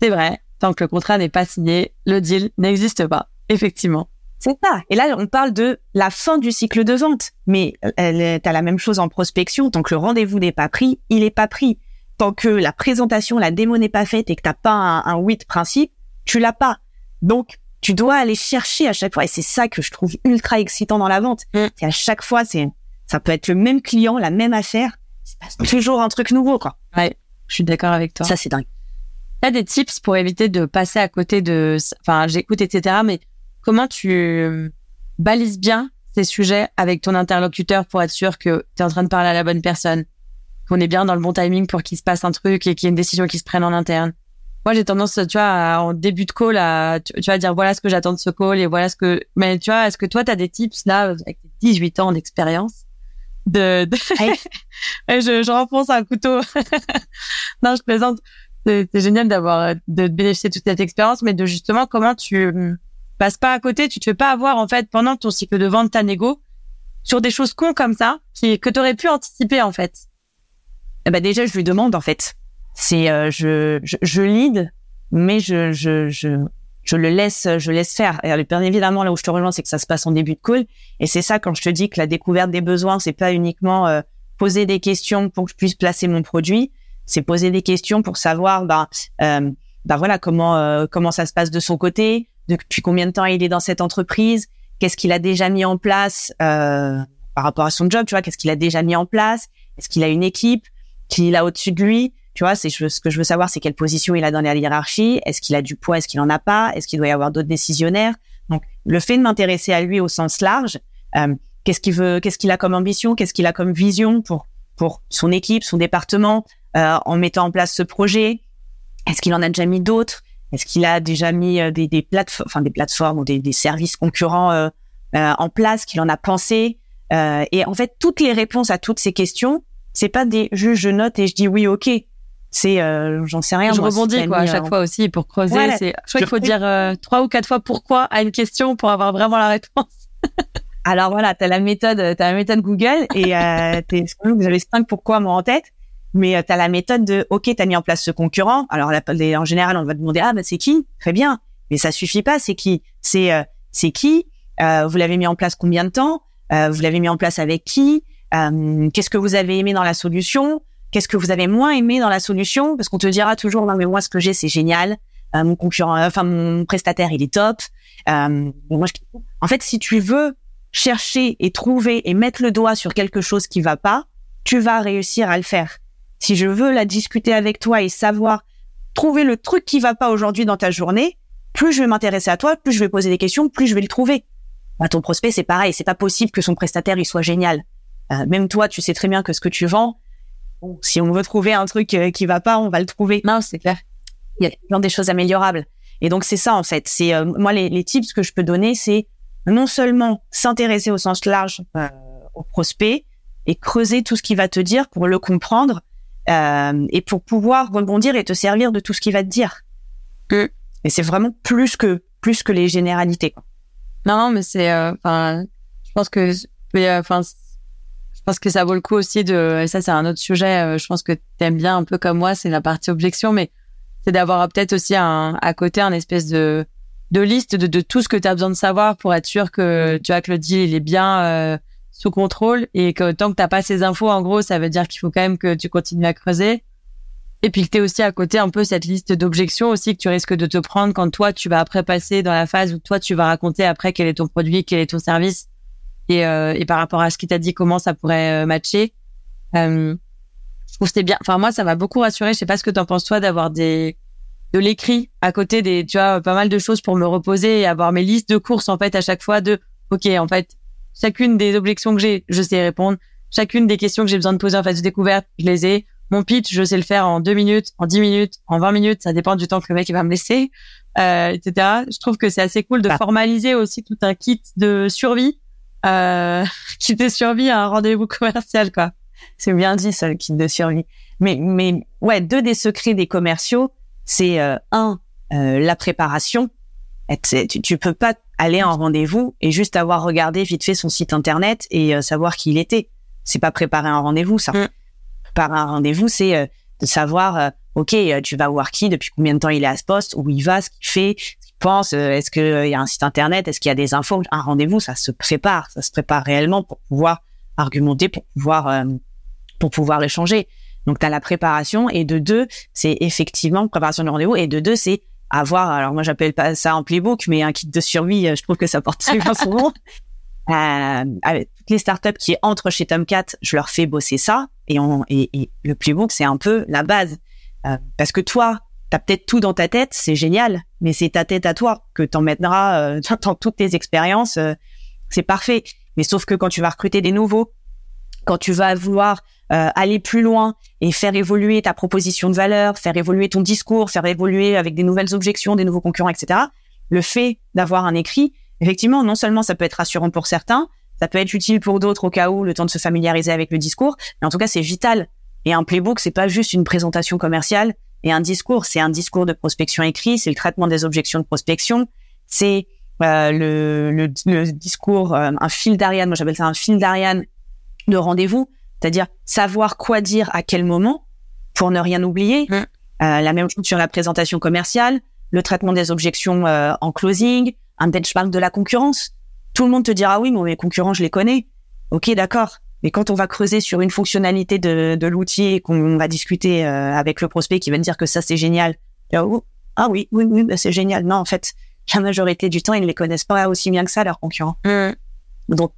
c'est vrai. Tant que le contrat n'est pas signé, le deal n'existe pas. Effectivement. C'est ça. Et là, on parle de la fin du cycle de vente. Mais tu as la même chose en prospection. Tant que le rendez-vous n'est pas pris, il est pas pris. Tant que la présentation, la démo n'est pas faite et que t'as pas un, un oui de principe, tu l'as pas. Donc, tu dois aller chercher à chaque fois. Et c'est ça que je trouve ultra excitant dans la vente. Mm. C'est à chaque fois, c'est, ça peut être le même client, la même affaire, il se passe toujours un truc nouveau, quoi. Ouais, je suis d'accord avec toi. Ça, c'est dingue. T'as des tips pour éviter de passer à côté de, enfin, j'écoute, etc. Mais comment tu balises bien ces sujets avec ton interlocuteur pour être sûr que tu es en train de parler à la bonne personne, qu'on est bien dans le bon timing pour qu'il se passe un truc et qu'il y ait une décision qui se prenne en interne? Moi, j'ai tendance, tu vois, en début de call, à, tu, vas dire voilà ce que j'attends de ce call et voilà ce que. Mais tu vois, est-ce que toi, tu as des tips là avec 18 ans d'expérience de, de... je, je renfonce un couteau. non, je plaisante. C'est génial d'avoir de bénéficier de toute cette expérience, mais de justement comment tu passe pas à côté, tu te fais pas avoir en fait pendant ton cycle de vente ta négo sur des choses cons comme ça qui que tu aurais pu anticiper en fait. Eh ben déjà je lui demande en fait. C'est euh, je, je, je lead mais je je je je le laisse je laisse faire. Et bien évidemment là où je te rejoins c'est que ça se passe en début de call. Et c'est ça quand je te dis que la découverte des besoins c'est pas uniquement euh, poser des questions pour que je puisse placer mon produit, c'est poser des questions pour savoir ben euh, ben voilà comment euh, comment ça se passe de son côté, depuis combien de temps il est dans cette entreprise, qu'est-ce qu'il a déjà mis en place euh, par rapport à son job, tu vois, qu'est-ce qu'il a déjà mis en place, est-ce qu'il a une équipe, qu'il a au-dessus de lui, tu vois, c'est ce que je veux savoir, c'est quelle position il a dans la hiérarchie, est-ce qu'il a du poids, est-ce qu'il en a pas, est-ce qu'il doit y avoir d'autres décisionnaires? Donc, le fait de m'intéresser à lui au sens large, euh, qu'est-ce qu'il veut, qu'est-ce qu'il a comme ambition, qu'est-ce qu'il a comme vision pour pour son équipe, son département, euh, en mettant en place ce projet, est-ce qu'il en a déjà mis d'autres? Est-ce qu'il a déjà mis euh, des, des plateformes, enfin des plateformes ou des, des services concurrents euh, euh, en place, qu'il en a pensé? Et en fait, toutes les réponses à toutes ces questions, c'est pas des je, je note et je dis oui, ok. C'est euh, j'en sais rien. Je rebondis quoi à chaque fois aussi pour creuser. c'est, je crois qu'il faut dire trois ou quatre fois pourquoi à une question pour avoir vraiment la réponse. Alors voilà, t'as la méthode, t'as la méthode Google et euh, vous avez cinq pourquoi moi en tête mais euh, tu as la méthode de OK, tu as mis en place ce concurrent. Alors en général, on va te demander ah bah c'est qui? Très bien. Mais ça suffit pas, c'est qui? C'est euh, c'est qui? Euh, vous l'avez mis en place combien de temps? Vous l'avez mis en place avec qui? Qu'est-ce que vous avez aimé dans la solution? Qu'est-ce que vous avez moins aimé dans la solution? Parce qu'on te dira toujours non mais moi ce que j'ai c'est génial. mon concurrent, enfin mon prestataire il est top. moi, En fait, si tu veux chercher et trouver et mettre le doigt sur quelque chose qui va pas, tu vas réussir à le faire. Si je veux la discuter avec toi et savoir trouver le truc qui va pas aujourd'hui dans ta journée, plus je vais m'intéresser à toi, plus je vais poser des questions, plus je vais le trouver. Bah, ton prospect, c'est pareil. C'est pas possible que son prestataire, il soit génial. Euh, même toi, tu sais très bien que ce que tu vends, si on veut trouver un truc euh, qui va pas, on va le trouver. Non, c'est clair. Il y a plein des choses améliorables. Et donc, c'est ça, en fait. C'est, euh, moi, les, les, tips que je peux donner, c'est non seulement s'intéresser au sens large au prospect et creuser tout ce qu'il va te dire pour le comprendre, euh, et pour pouvoir rebondir et te servir de tout ce qu'il va te dire. Que et c'est vraiment plus que plus que les généralités. Quoi. Non, non, mais c'est, euh, enfin, je pense que, euh, enfin, pense que ça vaut le coup aussi de. Et ça, c'est un autre sujet. Je pense que t'aimes bien un peu comme moi, c'est la partie objection, mais c'est d'avoir peut-être aussi un, à côté un espèce de de liste de, de tout ce que tu as besoin de savoir pour être sûr que tu vois que le deal il est bien sous contrôle et que tant que t'as pas ces infos, en gros, ça veut dire qu'il faut quand même que tu continues à creuser. Et puis que tu es aussi à côté un peu cette liste d'objections aussi que tu risques de te prendre quand toi, tu vas après passer dans la phase où toi, tu vas raconter après quel est ton produit, quel est ton service et, euh, et par rapport à ce qu'il t'a dit, comment ça pourrait euh, matcher. Euh, je trouve c'était bien. Enfin, moi, ça m'a beaucoup rassuré. Je sais pas ce que t'en penses toi d'avoir des de l'écrit à côté des, tu vois, pas mal de choses pour me reposer et avoir mes listes de courses en fait à chaque fois de, ok, en fait, Chacune des objections que j'ai, je sais répondre. Chacune des questions que j'ai besoin de poser en phase de découverte, je les ai. Mon pitch, je sais le faire en deux minutes, en dix minutes, en vingt minutes. Ça dépend du temps que le mec il va me laisser, euh, etc. Je trouve que c'est assez cool de ah. formaliser aussi tout un kit de survie, euh, kit de survie à un rendez-vous commercial, quoi. C'est bien dit ça, le kit de survie. Mais, mais ouais, deux des secrets des commerciaux, c'est euh, un, euh, la préparation. Tu, tu peux pas aller en rendez-vous et juste avoir regardé vite fait son site internet et euh, savoir qui il était. C'est pas préparer un rendez-vous, ça. Mm. Préparer un rendez-vous, c'est euh, de savoir, euh, ok, tu vas voir qui, depuis combien de temps il est à ce poste, où il va, ce qu'il fait, pense, est-ce qu'il y a un site internet, est-ce qu'il y a des infos? Un rendez-vous, ça se prépare, ça se prépare réellement pour pouvoir argumenter, pour pouvoir pour pouvoir échanger. Donc, tu as la préparation et de deux, c'est effectivement préparation du rendez-vous et de deux, c'est avoir, alors moi j'appelle pas ça un playbook, mais un kit de survie, euh, je trouve que ça porte super son nom. Euh, avec toutes les startups qui entrent chez Tomcat, je leur fais bosser ça. Et, on, et, et le playbook, c'est un peu la base. Euh, parce que toi, t'as peut-être tout dans ta tête, c'est génial, mais c'est ta tête à toi que t'emmèneras euh, dans toutes tes expériences. Euh, c'est parfait. Mais sauf que quand tu vas recruter des nouveaux, quand tu vas vouloir euh, aller plus loin et faire évoluer ta proposition de valeur, faire évoluer ton discours, faire évoluer avec des nouvelles objections, des nouveaux concurrents, etc. Le fait d'avoir un écrit, effectivement, non seulement ça peut être rassurant pour certains, ça peut être utile pour d'autres au cas où le temps de se familiariser avec le discours, mais en tout cas c'est vital. Et un playbook, c'est pas juste une présentation commerciale et un discours, c'est un discours de prospection écrit, c'est le traitement des objections de prospection, c'est euh, le, le, le, discours, euh, un fil d'Ariane, moi j'appelle ça un fil d'Ariane de rendez-vous, c'est-à-dire savoir quoi dire à quel moment pour ne rien oublier. Mmh. Euh, la même chose sur la présentation commerciale, le traitement des objections euh, en closing, un benchmark de la concurrence. Tout le monde te dira oui, mais mes concurrents, je les connais. Ok, d'accord. Mais quand on va creuser sur une fonctionnalité de, de l'outil et qu'on va discuter euh, avec le prospect qui va me dire que ça c'est génial, oh, ah oui, oui, oui, bah, c'est génial. Non, en fait, la majorité du temps, ils ne les connaissent pas aussi bien que ça, leurs concurrents. Mmh. Donc,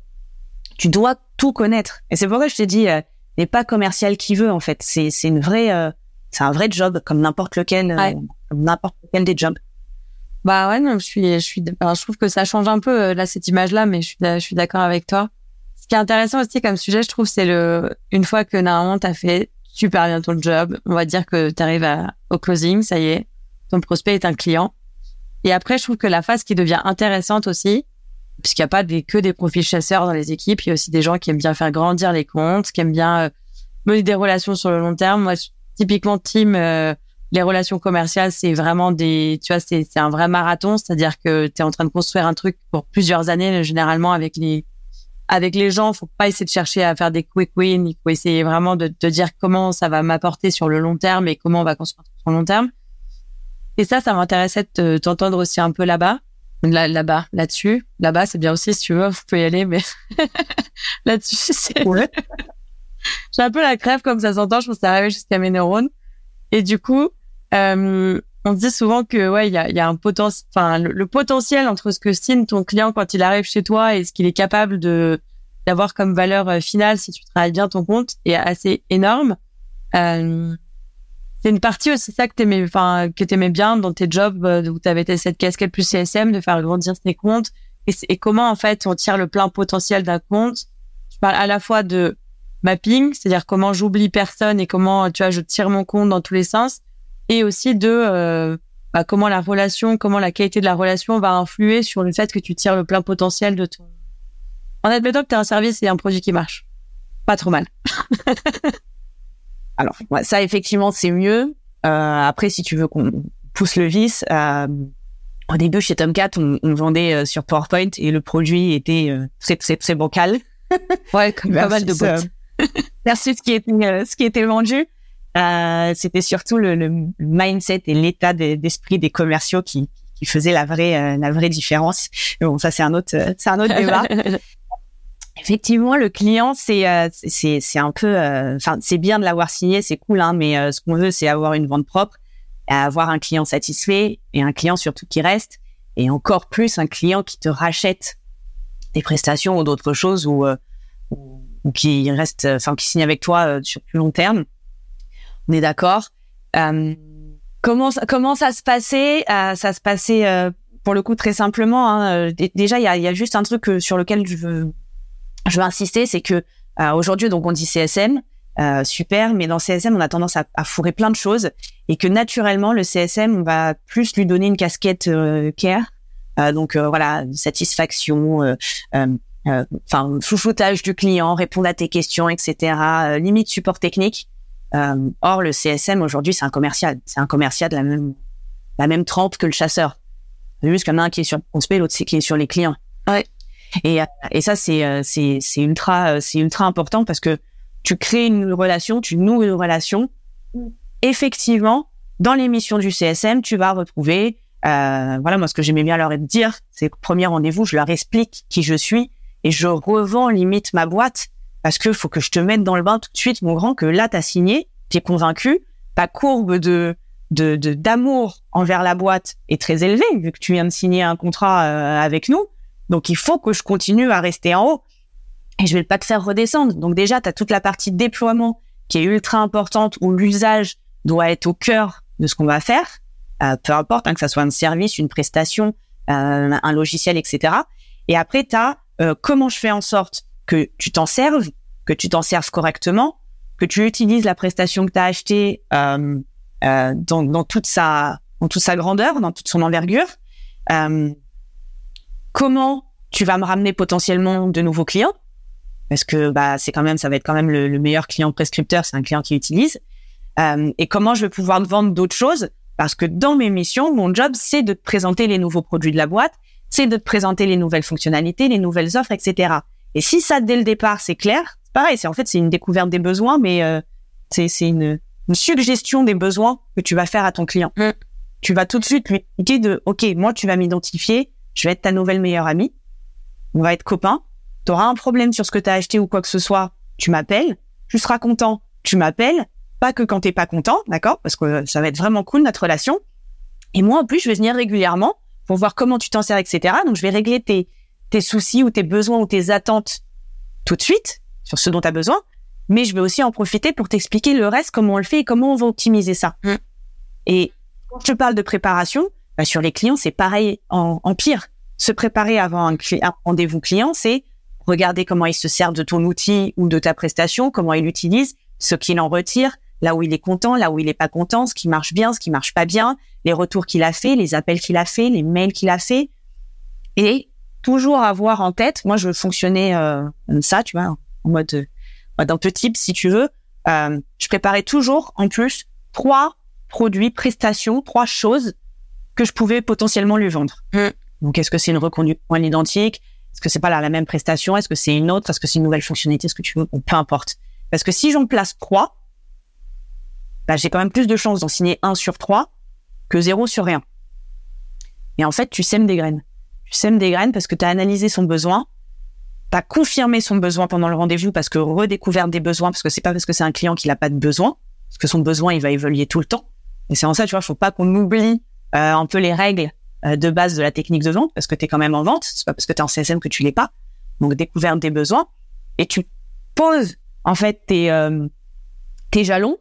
tu dois tout connaître. Et c'est pourquoi je t'ai dit, euh, n'est pas commercial qui veut en fait. C'est c'est une vraie, euh, c'est un vrai job comme n'importe lequel, euh, comme n'importe lequel des jobs. Bah ouais, non, je suis, je suis, je trouve que ça change un peu euh, là cette image-là, mais je suis, je suis d'accord avec toi. Ce qui est intéressant aussi comme sujet, je trouve, c'est le, une fois que normalement t'as fait super bien ton job, on va dire que tu arrives au closing, ça y est, ton prospect est un client. Et après, je trouve que la phase qui devient intéressante aussi, puisqu'il n'y a pas que des profils chasseurs dans les équipes, il y a aussi des gens qui aiment bien faire grandir les comptes, qui aiment bien euh, mener des relations sur le long terme. Moi, typiquement, team, euh, les relations commerciales, c'est vraiment des, tu vois, c'est, c'est un vrai marathon, c'est-à-dire que tu es en train de construire un truc pour plusieurs années, généralement avec les avec les gens, faut pas essayer de chercher à faire des quick wins, il faut essayer vraiment de te dire comment ça va m'apporter sur le long terme et comment on va construire sur le long terme. Et ça, ça m'intéressait de t'entendre aussi un peu là-bas. Là, là-bas, là-dessus. Là-bas, c'est bien aussi, si tu veux, vous pouvez y aller, mais là-dessus, c'est... Ouais. J'ai un peu la crève, comme ça s'entend, je pense que ça arrive jusqu'à mes neurones. Et du coup, euh, on dit souvent que, ouais, il y a, y a, un potentiel, enfin, le, potentiel entre ce que signe ton client quand il arrive chez toi et ce qu'il est capable de, d'avoir comme valeur euh, finale si tu travailles bien ton compte est assez énorme. Euh, c'est une partie aussi ça que t'aimais, enfin que t'aimais bien dans tes jobs euh, où t'avais cette casquette plus CSM de faire grandir tes comptes et, comment en fait on tire le plein potentiel d'un compte? Je parle à la fois de mapping, c'est-à-dire comment j'oublie personne et comment tu vois je tire mon compte dans tous les sens, et aussi de euh, bah, comment la relation, comment la qualité de la relation va influer sur le fait que tu tires le plein potentiel de ton. En admettant que tu as un service et un produit qui marche, pas trop mal. Alors, ça, effectivement, c'est mieux. Euh, après, si tu veux qu'on pousse le vice, euh, au début, chez Tomcat, on, on vendait euh, sur PowerPoint et le produit était euh, c'est bancal. Ouais, comme pas mal de boîtes. Merci ce qui était euh, ce qui était vendu. Euh, C'était surtout le, le, mindset et l'état d'esprit des commerciaux qui, qui faisait la vraie la vraie différence. bon, ça c'est un autre c'est un autre débat. Effectivement, le client, c'est euh, c'est c'est un peu, euh, enfin, c'est bien de l'avoir signé, c'est cool, hein, mais euh, ce qu'on veut, c'est avoir une vente propre, avoir un client satisfait et un client surtout qui reste, et encore plus un client qui te rachète des prestations ou d'autres choses ou, ou, qui reste, enfin, qui signe avec toi sur plus long terme. On est d'accord. comment comment ça se passait? Ça se passait pour le coup très simplement. Hein, déjà, il y a, y a juste un truc sur lequel je veux je veux insister, c'est que euh, aujourd'hui, donc on dit CSM, euh, super, mais dans CSM, on a tendance à, à, fourrer plein de choses et que naturellement, le CSM, on va plus lui donner une casquette euh, care, euh, donc euh, voilà, satisfaction, enfin chouchoutage du client, répondre à tes questions, etc. limite support technique. Or, le CSM aujourd'hui, c'est un commercial, c'est un commercial de la même la même trempe que le chasseur. Juste qu'il y en a un qui est sur le prospect, l'autre qui est sur les clients. Ouais. Et, et ça, c'est, euh, c'est, c'est ultra, euh, c'est ultra important parce que tu crées une relation, tu noues une relation. Effectivement, dans l'émission du CSM, tu vas retrouver, euh, voilà, moi, ce que j'aimais bien leur dire, c'est premier rendez-vous, je leur explique qui je suis et je revends limite ma boîte parce que faut que je te mette dans le bain tout de suite, mon grand, que là, t'as signé, t'es convaincu, ta courbe de, d'amour envers la boîte est très élevée vu que tu viens de signer un contrat avec nous Donc, il faut que je continue à rester en haut et je vais pas te faire redescendre. Donc, déjà, tu as toute la partie déploiement qui est ultra importante où l'usage doit être au cœur de ce qu'on va faire, euh, peu importe, hein, que ça soit un service, une prestation, euh, un logiciel, etc. Et après, tu as euh, comment je fais en sorte que tu t'en serves, que tu t'en serves correctement, que tu utilises la prestation que tu as achetée euh, euh, dans, dans, toute sa dans toute sa grandeur, dans toute son envergure. Euh, comment tu vas me ramener potentiellement de nouveaux clients? Parce que bah c'est quand même ça va être quand même le, le meilleur client prescripteur, c'est un client qui utilise. Euh, et comment je vais pouvoir te vendre d'autres choses? Parce que dans mes missions, mon job c'est de te présenter les nouveaux produits de la boîte, c'est de te présenter les nouvelles fonctionnalités, les nouvelles offres, etc. Et si ça dès le départ c'est clair, pareil, c'est en fait c'est une découverte des besoins, mais euh, c'est c'est une, une suggestion des besoins que tu vas faire à ton client. Mm. Tu vas tout de suite lui dire de OK, moi tu vas m'identifier, je vais être ta nouvelle meilleure amie, on va être copains tu auras un problème sur ce que tu as acheté ou quoi que ce soit, tu m'appelles, tu seras content, tu m'appelles, pas que quand t'es pas content, d'accord Parce que ça va être vraiment cool notre relation. Et moi en plus, je vais venir régulièrement pour voir comment tu t'en sers, etc. Donc je vais régler tes tes soucis ou tes besoins ou tes attentes tout de suite sur ce dont tu as besoin, mais je vais aussi en profiter pour t'expliquer le reste, comment on le fait et comment on va optimiser ça. Mm. Et quand je parle de préparation, bah sur les clients, c'est pareil en, en pire. Se préparer avant un, un rendez-vous client, c'est regarder comment il se sert de ton outil ou de ta prestation, comment il l'utilise, ce qu'il en retire, là où il est content, là où il est pas content, ce qui marche bien, ce qui marche pas bien, les retours qu'il a fait, les appels qu'il a fait, les mails qu'il a fait, et toujours avoir en tête. Moi, je fonctionnais euh, comme ça, tu vois, en mode euh, mode un peu type, si tu veux. Euh, je préparais toujours en plus trois produits, prestations, trois choses que je pouvais potentiellement lui vendre. Mm. Donc, est-ce que c'est une reconduite à l'identique Est-ce que c'est pas la, la même prestation? Est-ce que c'est une autre? Est-ce que c'est une nouvelle fonctionnalité? Est-ce que tu veux Peu importe. Parce que si j'en place trois, bah, j'ai quand même plus de chances d'en signer un sur trois que zéro sur rien. Et en fait, tu sèmes des graines. Tu sèmes des graines parce que tu as analysé son besoin, tu as confirmé son besoin pendant le rendez-vous parce que redécouverte des besoins, parce que c'est pas parce que c'est un client qu'il a pas de besoin, parce que son besoin, il va évoluer tout le temps. Et c'est en ça, tu vois, faut pas qu'on oublie euh, un peu les règles euh, de base de la technique de vente, parce que tu es quand même en vente, c'est pas parce que tu es en CSM que tu l'es pas. Donc découverte des besoins et tu poses en fait tes euh, tes jalons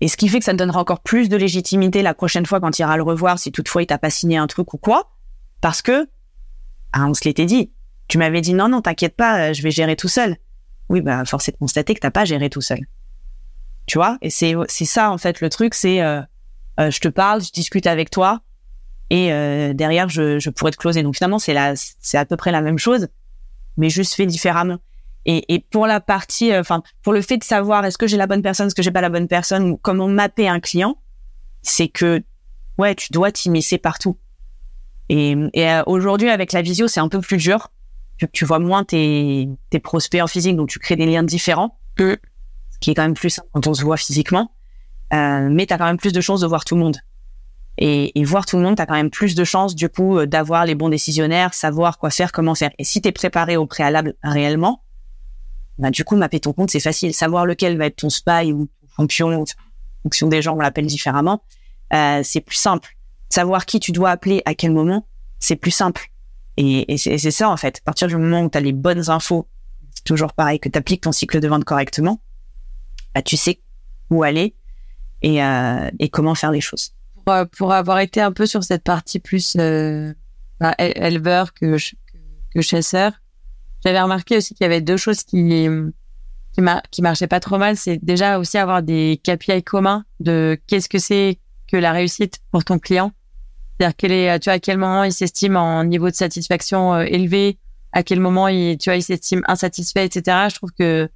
et ce qui fait que ça te donnera encore plus de légitimité la prochaine fois quand tu iras le revoir si toutefois il t'a pas signé un truc ou quoi parce que ah, on se l'était dit. Tu m'avais dit non non, t'inquiète pas, euh, je vais gérer tout seul. Oui, bah force est de constater que t'as pas géré tout seul. Tu vois? Et c'est ça en fait le truc, c'est euh, euh, je te parle, je discute avec toi et euh, derrière je, je pourrais te closer. Donc finalement c'est à peu près la même chose, mais juste fait différemment. Et, et pour la partie, euh, enfin pour le fait de savoir est-ce que j'ai la bonne personne, est-ce que j'ai pas la bonne personne, ou comment mapper un client, c'est que ouais tu dois t'immiscer partout. Et, et euh, aujourd'hui avec la visio c'est un peu plus dur. Tu, tu vois moins tes, tes prospects en physique, donc tu crées des liens différents, Mm. ce qui est quand même plus simple quand on se voit physiquement. Euh, mais tu as quand même plus de chances de voir tout le monde. Et, et voir tout le monde, tu as quand même plus de chances du coup euh, d'avoir les bons décisionnaires, savoir quoi faire, comment faire. Et si tu es préparé au préalable réellement, bah, du coup, mapper ton compte, c'est facile. Savoir lequel va être ton spy ou ton champion, en fonction des gens, on l'appelle différemment, euh, c'est plus simple. Savoir qui tu dois appeler à quel moment, c'est plus simple. Et, c'est ça, en fait. À partir du moment où tu as les bonnes infos, toujours pareil, que tu appliques ton cycle de vente correctement, bah, tu sais où aller et, euh, et comment faire les choses. pour, euh, pour avoir été un peu sur cette partie plus euh, bah, éle- éleveur que, ch- que chasseur, j'avais remarqué aussi qu'il y avait deux choses qui qui marchaient pas trop mal. C'est déjà aussi avoir des KPI communs de qu'est-ce que c'est que la réussite pour ton client. C'est-à-dire quel est, tu vois, à quel moment il s'estime en niveau de satisfaction euh, élevé, à quel moment il, tu vois, il s'estime insatisfait, etc. Je trouve que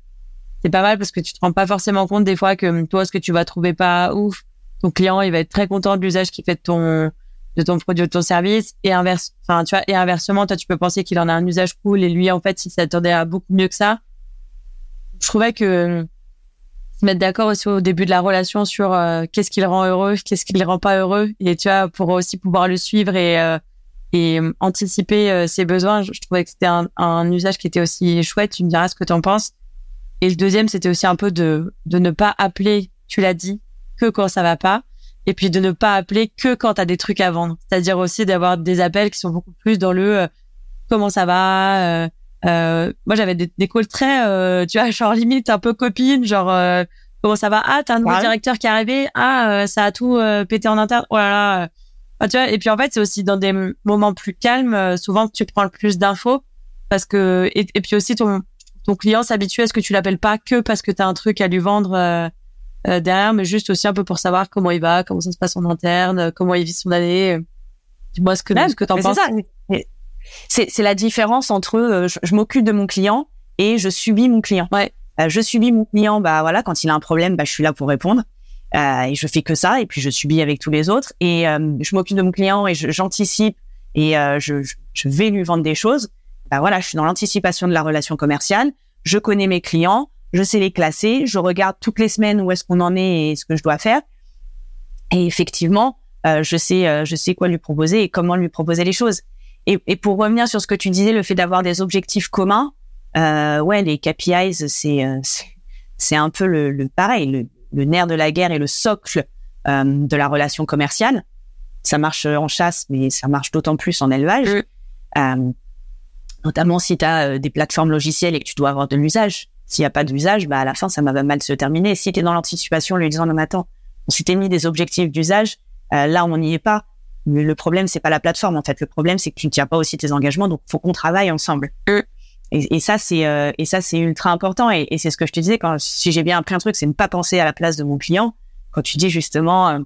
c'est pas mal parce que tu te rends pas forcément compte des fois que toi, ce que tu vas trouver pas ouf, ton client, il va être très content de l'usage qu'il fait de ton, de ton produit, de ton service, et inverse, enfin, tu vois, et inversement, toi, tu peux penser qu'il en a un usage cool, et lui, en fait, il s'attendait à beaucoup mieux que ça. Je trouvais que euh, se mettre d'accord aussi au début de la relation sur euh, qu'est-ce qui le rend heureux, qu'est-ce qui le rend pas heureux, et tu vois, pour aussi pouvoir le suivre et euh, et euh, anticiper euh, ses besoins, je, trouvais que c'était un, un usage qui était aussi chouette. Tu me diras ce que tu en penses. Et le deuxième, c'était aussi un peu de de ne pas appeler, tu l'as dit, que quand ça va pas, et puis de ne pas appeler que quand tu as des trucs à vendre. C'est-à-dire aussi d'avoir des appels qui sont beaucoup plus dans le euh, comment ça va. Euh, euh, moi, j'avais des, des, calls très, euh, tu vois, genre limite un peu copine, genre euh, comment ça va? Ah, t'as un nouveau directeur qui est arrivé? Ah, ça a tout pété en interne. Oh là là. Ah, tu vois. Et puis en fait, c'est aussi dans des moments plus calmes, souvent tu prends le plus d'infos parce que et, puis aussi ton ton client s'habitue à ce que tu l'appelles pas que parce que tu as un truc à lui vendre derrière, mais juste aussi un peu pour savoir comment il va, comment ça se passe en interne, comment il vit son année. Dis-moi ce que, ce que t'en penses c'est la différence entre euh, je, m'occupe de mon client et je subis mon client. Ouais. Euh, je subis mon client, bah voilà, quand il a un problème, bah je suis là pour répondre. Euh, et je fais que ça, et puis je subis avec tous les autres. Et euh, je m'occupe de mon client et j'anticipe et je, je, vais lui vendre des choses. Bah voilà, je suis dans l'anticipation de la relation commerciale. Je connais mes clients, je sais les classer, je regarde toutes les semaines où est-ce qu'on en est et ce que je dois faire. Et effectivement, je sais, je sais quoi lui proposer et comment lui proposer les choses. Et, et, pour revenir sur ce que tu disais, le fait d'avoir des objectifs communs, euh, ouais, les KPIs, c'est euh, c'est un peu le, le pareil, le, le, nerf de la guerre et le socle euh, de la relation commerciale. Ça marche en chasse, mais ça marche d'autant plus en élevage. Euh, notamment si tu as euh, des plateformes logicielles et que tu dois avoir de l'usage. S'il n'y a pas d'usage, bah à la fin, ça va mal se terminer. Si tu es dans l'anticipation, lui disant non, mais attends, on s'était mis des objectifs d'usage, euh, là on n'y est pas le problème, c'est pas la plateforme en fait. Le problème, c'est que tu ne tiens pas aussi tes engagements. Donc, faut qu'on travaille ensemble. Mm. Et, et, ça, c'est euh, et ça, c'est ultra important. Et, et c'est ce que je te disais quand si j'ai bien appris un truc, c'est ne pas penser à la place de mon client. Quand tu dis justement, euh,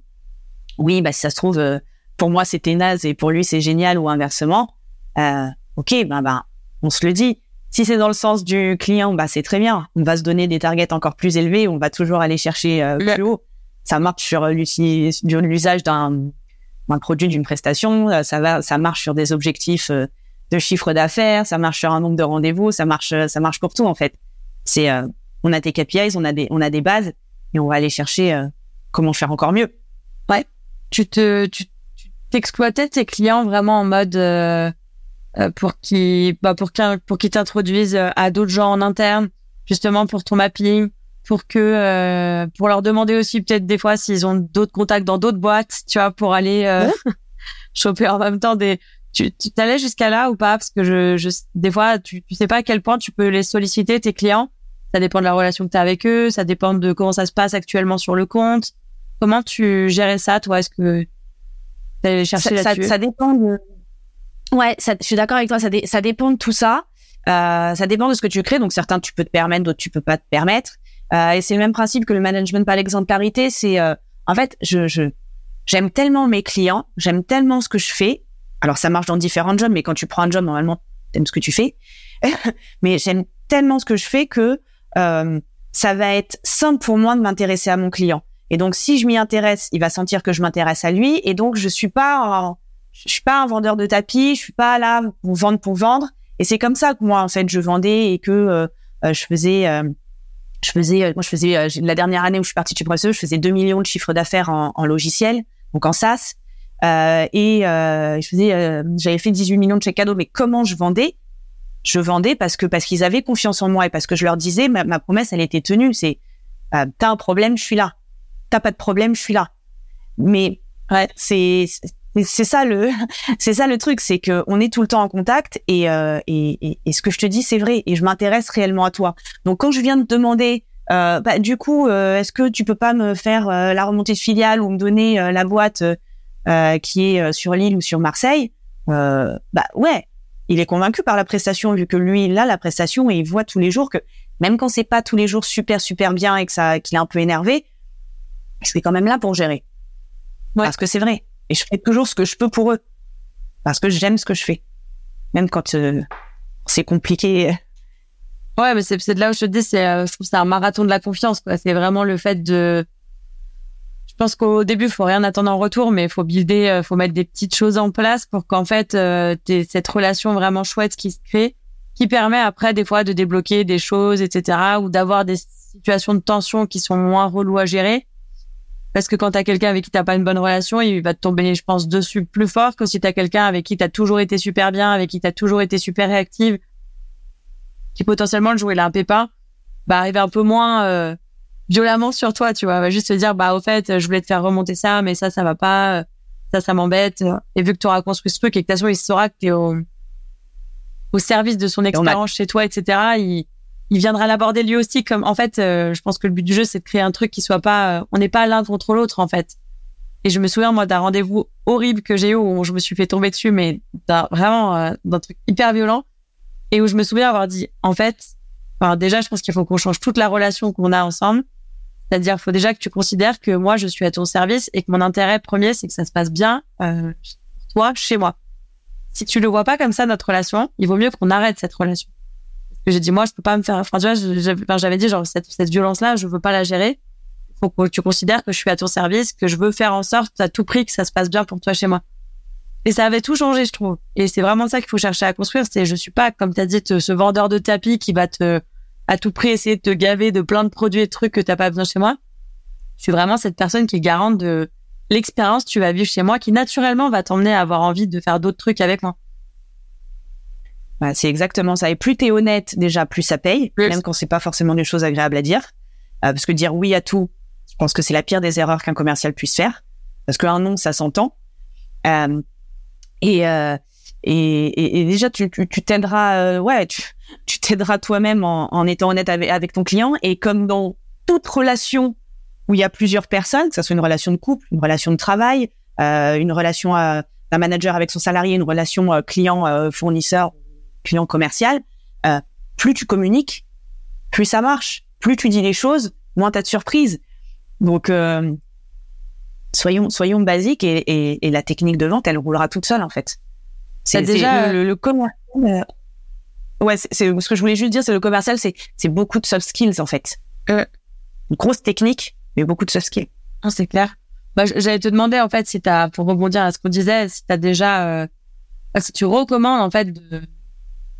oui, bah si ça se trouve, euh, pour moi c'était naze et pour lui c'est génial ou inversement. ok, ben ben, on se le dit. Si c'est dans le sens du client, bah c'est très bien. On va se donner des targets encore plus élevés. On va toujours aller chercher plus haut. Ça marche sur l'usage d'un un produit d'une prestation, euh, ça va, ça marche sur des objectifs euh, de chiffre d'affaires, ça marche sur un nombre de rendez-vous, ça marche, euh, ça marche pour tout en fait. C'est, on a des KPIs, on a des, on a des bases et on va aller chercher comment faire encore mieux. Ouais. Tu te, tu t'exploitais tes clients vraiment en mode pour qui, bah pour qu'ils, pour qu'ils t'introduisent à d'autres gens en interne, justement pour ton mapping, pour que euh, pour leur demander aussi peut-être des fois s'ils ont d'autres contacts dans d'autres boîtes, tu vois, pour aller euh, choper en même temps des tu t'allais jusqu'à là ou pas? Parce que je, je des fois tu tu sais pas à quel point tu peux les solliciter tes clients. Ça dépend de la relation que tu as avec eux, ça dépend de comment ça se passe actuellement sur le compte. Comment tu gérais ça toi? Est-ce que tu chercher ça, ça, ça, dépend de Ouais, ça, je suis d'accord avec toi, ça, ça dépend de tout ça. Euh, ça dépend de ce que tu crées. Donc certains tu peux te permettre, d'autres tu peux pas te permettre. Euh, et c'est le même principe que le management par l'exemplarité. C'est euh, en fait, je, je j'aime tellement mes clients, j'aime tellement ce que je fais. Alors ça marche dans différents jobs, mais quand tu prends un job, normalement, t'aimes ce que tu fais. mais j'aime tellement ce que je fais que euh, ça va être simple pour moi de m'intéresser à mon client. Et donc, si je m'y intéresse, il va sentir que je m'intéresse à lui. Et donc, je suis pas, je suis pas un vendeur de tapis. Je suis pas là pour vendre pour vendre. Et c'est comme ça que moi, en fait, je vendais et que euh, je faisais je faisais, euh, moi, je faisais euh, la dernière année où je suis partie chez Bresseux, je faisais 2 millions de chiffres d'affaires en, en, logiciel, donc en SaaS. Euh, et euh, je faisais, euh, j'avais fait 18 millions de chèques cadeaux. Mais comment je vendais? Je vendais parce que parce qu'ils avaient confiance en moi et parce que je leur disais ma, ma promesse, elle était tenue. C'est euh, t'as un problème, je suis là. T'as pas de problème, je suis là. Mais ouais, c'est c'est ça le c'est ça le truc c'est que on est tout le temps en contact et, euh, et, et, ce que je te dis c'est vrai et je m'intéresse réellement à toi. Donc quand je viens de demander euh, bah, du coup euh, est-ce que tu peux pas me faire euh, la remontée de filiale ou me donner euh, la boîte qui est sur Lille ou sur Marseille bah ouais il est convaincu par la prestation vu que lui il a la prestation et il voit tous les jours que même quand c'est pas tous les jours super super bien et que ça qu'il est un peu énervé je suis quand même là pour gérer. Ouais. parce que c'est vrai et je fais toujours ce que je peux pour eux. Parce que j'aime ce que je fais. Même quand euh, c'est compliqué. Ouais, mais c'est de là où je te dis, c'est, euh, je trouve c'est un marathon de la confiance, quoi. C'est vraiment le fait de, je pense qu'au début, faut rien attendre en retour, mais faut builder, euh, faut mettre des petites choses en place pour qu'en fait, euh, cette relation vraiment chouette qui se crée, qui permet après, des fois, de débloquer des choses, etc., ou d'avoir des situations de tension qui sont moins reloues à gérer. Parce que quand t'as quelqu'un avec qui t'as pas une bonne relation, il va te tomber, je pense, dessus plus fort que si t'as quelqu'un avec qui t'as toujours été super bien, avec qui t'as toujours été super réactive, qui potentiellement le jour il a un pépin, bah arriver un peu moins euh, violemment sur toi, tu vois, va juste te dire bah au fait, je voulais te faire remonter ça, mais ça ça va pas, ça ça m'embête. Et vu que tu auras construit ce truc et que de toute façon il saura que t'es au au service de son expérience chez toi, etc., il, il viendra l'aborder lui aussi comme en fait euh, je pense que le but du jeu c'est de créer un truc qui soit pas euh, on n'est pas l'un contre l'autre en fait. Et je me souviens moi d'un rendez-vous horrible que j'ai eu où je me suis fait tomber dessus mais vraiment euh, d'un truc hyper violent et où je me souviens avoir dit en fait enfin déjà je pense qu'il faut qu'on change toute la relation qu'on a ensemble. C'est-à-dire faut déjà que tu considères que moi je suis à ton service et que mon intérêt premier c'est que ça se passe bien euh, toi chez moi. Si tu le vois pas comme ça notre relation il vaut mieux qu'on arrête cette relation j'ai dit moi je peux pas me faire enfin tu vois j'avais dit genre cette, cette violence là je veux pas la gérer. Faut que tu considères que je suis à ton service que je veux faire en sorte à tout prix que ça se passe bien pour toi chez moi. Et ça avait tout changé je trouve. Et c'est vraiment ça qu'il faut chercher à construire. C'est je suis pas comme tu as dit ce vendeur de tapis qui va te à tout prix essayer de te gaver de plein de produits et de trucs que t'as pas besoin chez moi. Je suis vraiment cette personne qui est garante de l'expérience que tu vas vivre chez moi qui naturellement va t'emmener à avoir envie de faire d'autres trucs avec moi bah, c'est exactement ça. Et plus t'es honnête, déjà, plus ça paye, même quand c'est pas forcément des choses agréables à dire. Euh, parce que dire oui à tout, je pense que c'est la pire des erreurs qu'un commercial puisse faire. Parce qu'un non, ça s'entend. Euh, et, euh, et, et, déjà, tu t'aideras, euh, ouais, tu t'aideras toi-même en, en, étant honnête avec, avec, ton client. Et comme dans toute relation où il y a plusieurs personnes, que ce soit une relation de couple, une relation de travail, euh, une relation d'un manager avec son salarié, une relation client-fournisseur client commercial, euh, plus tu communiques, plus ça marche. Plus tu dis les choses, moins t'as de surprises. Donc, euh, soyons soyons basiques et, et, et, la technique de vente, elle roulera toute seule en fait. C'est déjà le, le, commercial. Euh, ouais, c'est ce que je voulais juste dire, c'est le commercial, c'est c'est beaucoup de soft skills en fait. Euh. Une grosse technique, mais beaucoup de soft skills. Ah, c'est clair. Bah, j'allais te demander en fait si t'as, pour rebondir à ce qu'on disait, si t'as déjà, euh, si tu recommandes en fait de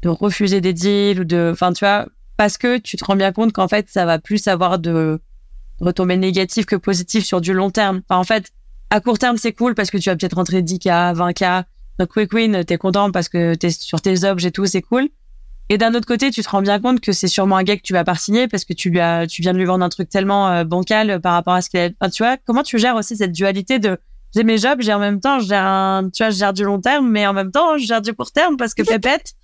de refuser des deals ou de, enfin, tu vois, parce que tu te rends bien compte qu'en fait, ça va plus avoir de retombées négatives que positives sur du long terme. Enfin, en fait, à court terme, c'est cool parce que tu vas peut-être rentrer 10K, 20K. Donc, quick win, t'es content parce que t'es sur tes objets et tout, c'est cool. Et d'un autre côté, tu te rends bien compte que c'est sûrement un gars que tu vas pas signer parce que tu lui as, tu viens de lui vendre un truc tellement euh, bancal par rapport à ce qu'il a. Tu vois, comment tu gères aussi cette dualité de j'ai mes jobs, j'ai en même temps, j'ai un, tu vois, je gère du long terme, mais en même temps, je gère du court terme parce que pépette.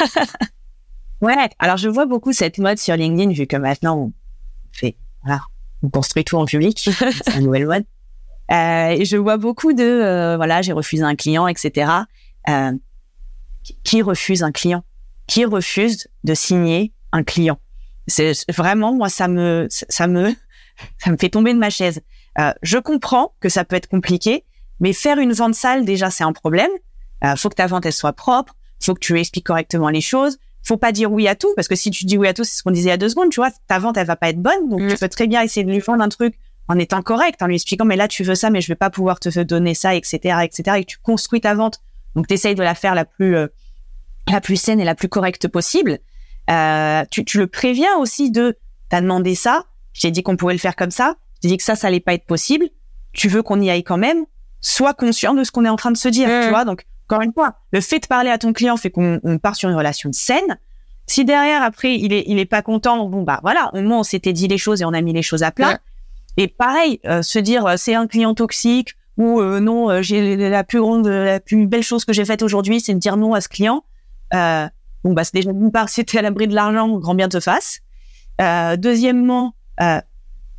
ouais. Alors, je vois beaucoup cette mode sur LinkedIn, vu que maintenant, on fait, voilà, on construit tout en public. c'est une nouvelle mode. Euh, et je vois beaucoup de, euh, voilà, j'ai refusé un client, etc. Euh, qui refuse un client Qui refuse de signer un client C'est vraiment, moi, ça me, ça me, ça me fait tomber de ma chaise. Euh, je comprends que ça peut être compliqué, mais faire une vente sale, déjà, c'est un problème. Euh, faut que ta vente, elle soit propre. Faut que tu expliques correctement les choses. Faut pas dire oui à tout, parce que si tu dis oui à tout, c'est ce qu'on disait il y a deux secondes, tu vois, ta vente, elle va pas être bonne. Donc, tu mm. peux très bien essayer de lui vendre un truc en étant correct, en lui expliquant, mais là, tu veux ça, mais je vais pas pouvoir te donner ça, etc., etc., et que tu construis ta vente. Donc, tu essayes de la faire la plus, euh, la plus saine et la plus correcte possible. Euh, tu, tu le préviens aussi de, t'as demandé ça, j'ai dit qu'on pouvait le faire comme ça, dit que ça, ça allait pas être possible. Tu veux qu'on y aille quand même. Sois conscient de ce qu'on est en train de se dire, tu vois. Donc, encore une fois, le fait de parler à ton client fait qu'on part sur une relation saine. Si derrière, après, il est, il est pas content, bon, bah, voilà, au moins, on s'était dit les choses et on a mis les choses à plat. Et pareil, euh, se dire, euh, c'est un client toxique ou euh, non, j'ai la plus grande, la plus belle chose que j'ai faite aujourd'hui, c'est de dire non à ce client. bon, bah, c'est déjà d'une part, c'était à l'abri de l'argent, grand bien te fasse. deuxièmement,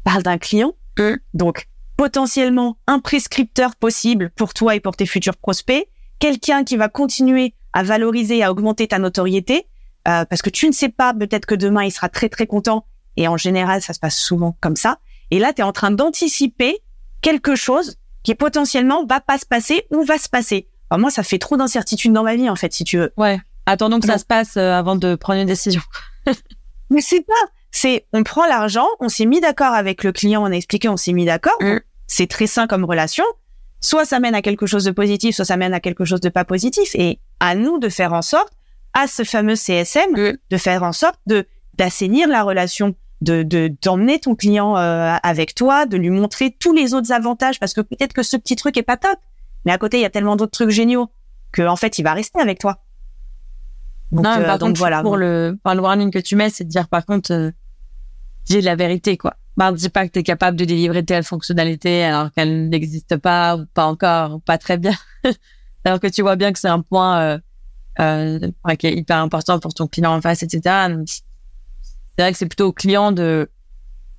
parle d'un client. Mm. Donc, potentiellement un prescripteur possible pour toi et pour tes futurs prospects, quelqu'un qui va continuer à valoriser, à augmenter ta notoriété, euh, parce que tu ne sais pas, peut-être que demain il sera très très content, et en général ça se passe souvent comme ça. Et là, tu es en train d'anticiper quelque chose qui potentiellement va pas se passer ou va se passer. Alors moi, ça fait trop d'incertitude dans ma vie en fait, si tu veux. Ouais. Attendons que ça se passe euh, avant de prendre une décision. Mais c'est pas, c'est on prend l'argent, on s'est mis d'accord avec le client, on a expliqué, on s'est mis d'accord. Mm. C'est très sain comme relation. Soit ça mène à quelque chose de positif, soit ça mène à quelque chose de pas positif. Et à nous de faire en sorte, à ce fameux CSM, mm. de faire en sorte de d'assainir la relation, de d'emmener ton client euh, avec toi, de lui montrer tous les autres avantages, parce que peut-être que ce petit truc est pas top, mais à côté il y a tellement d'autres trucs géniaux que en fait il va rester avec toi. Donc, non, euh, par contre, voilà. Pour le, par le warning que tu mets, c'est de dire par contre, euh, dis la vérité, quoi. Bah, dis pas que tu capable de délivrer telle fonctionnalité alors qu'elle n'existe pas ou pas encore pas très bien. alors que tu vois bien que c'est un point euh, euh, qui est hyper important pour ton client en face, etc. C'est vrai que c'est plutôt au client de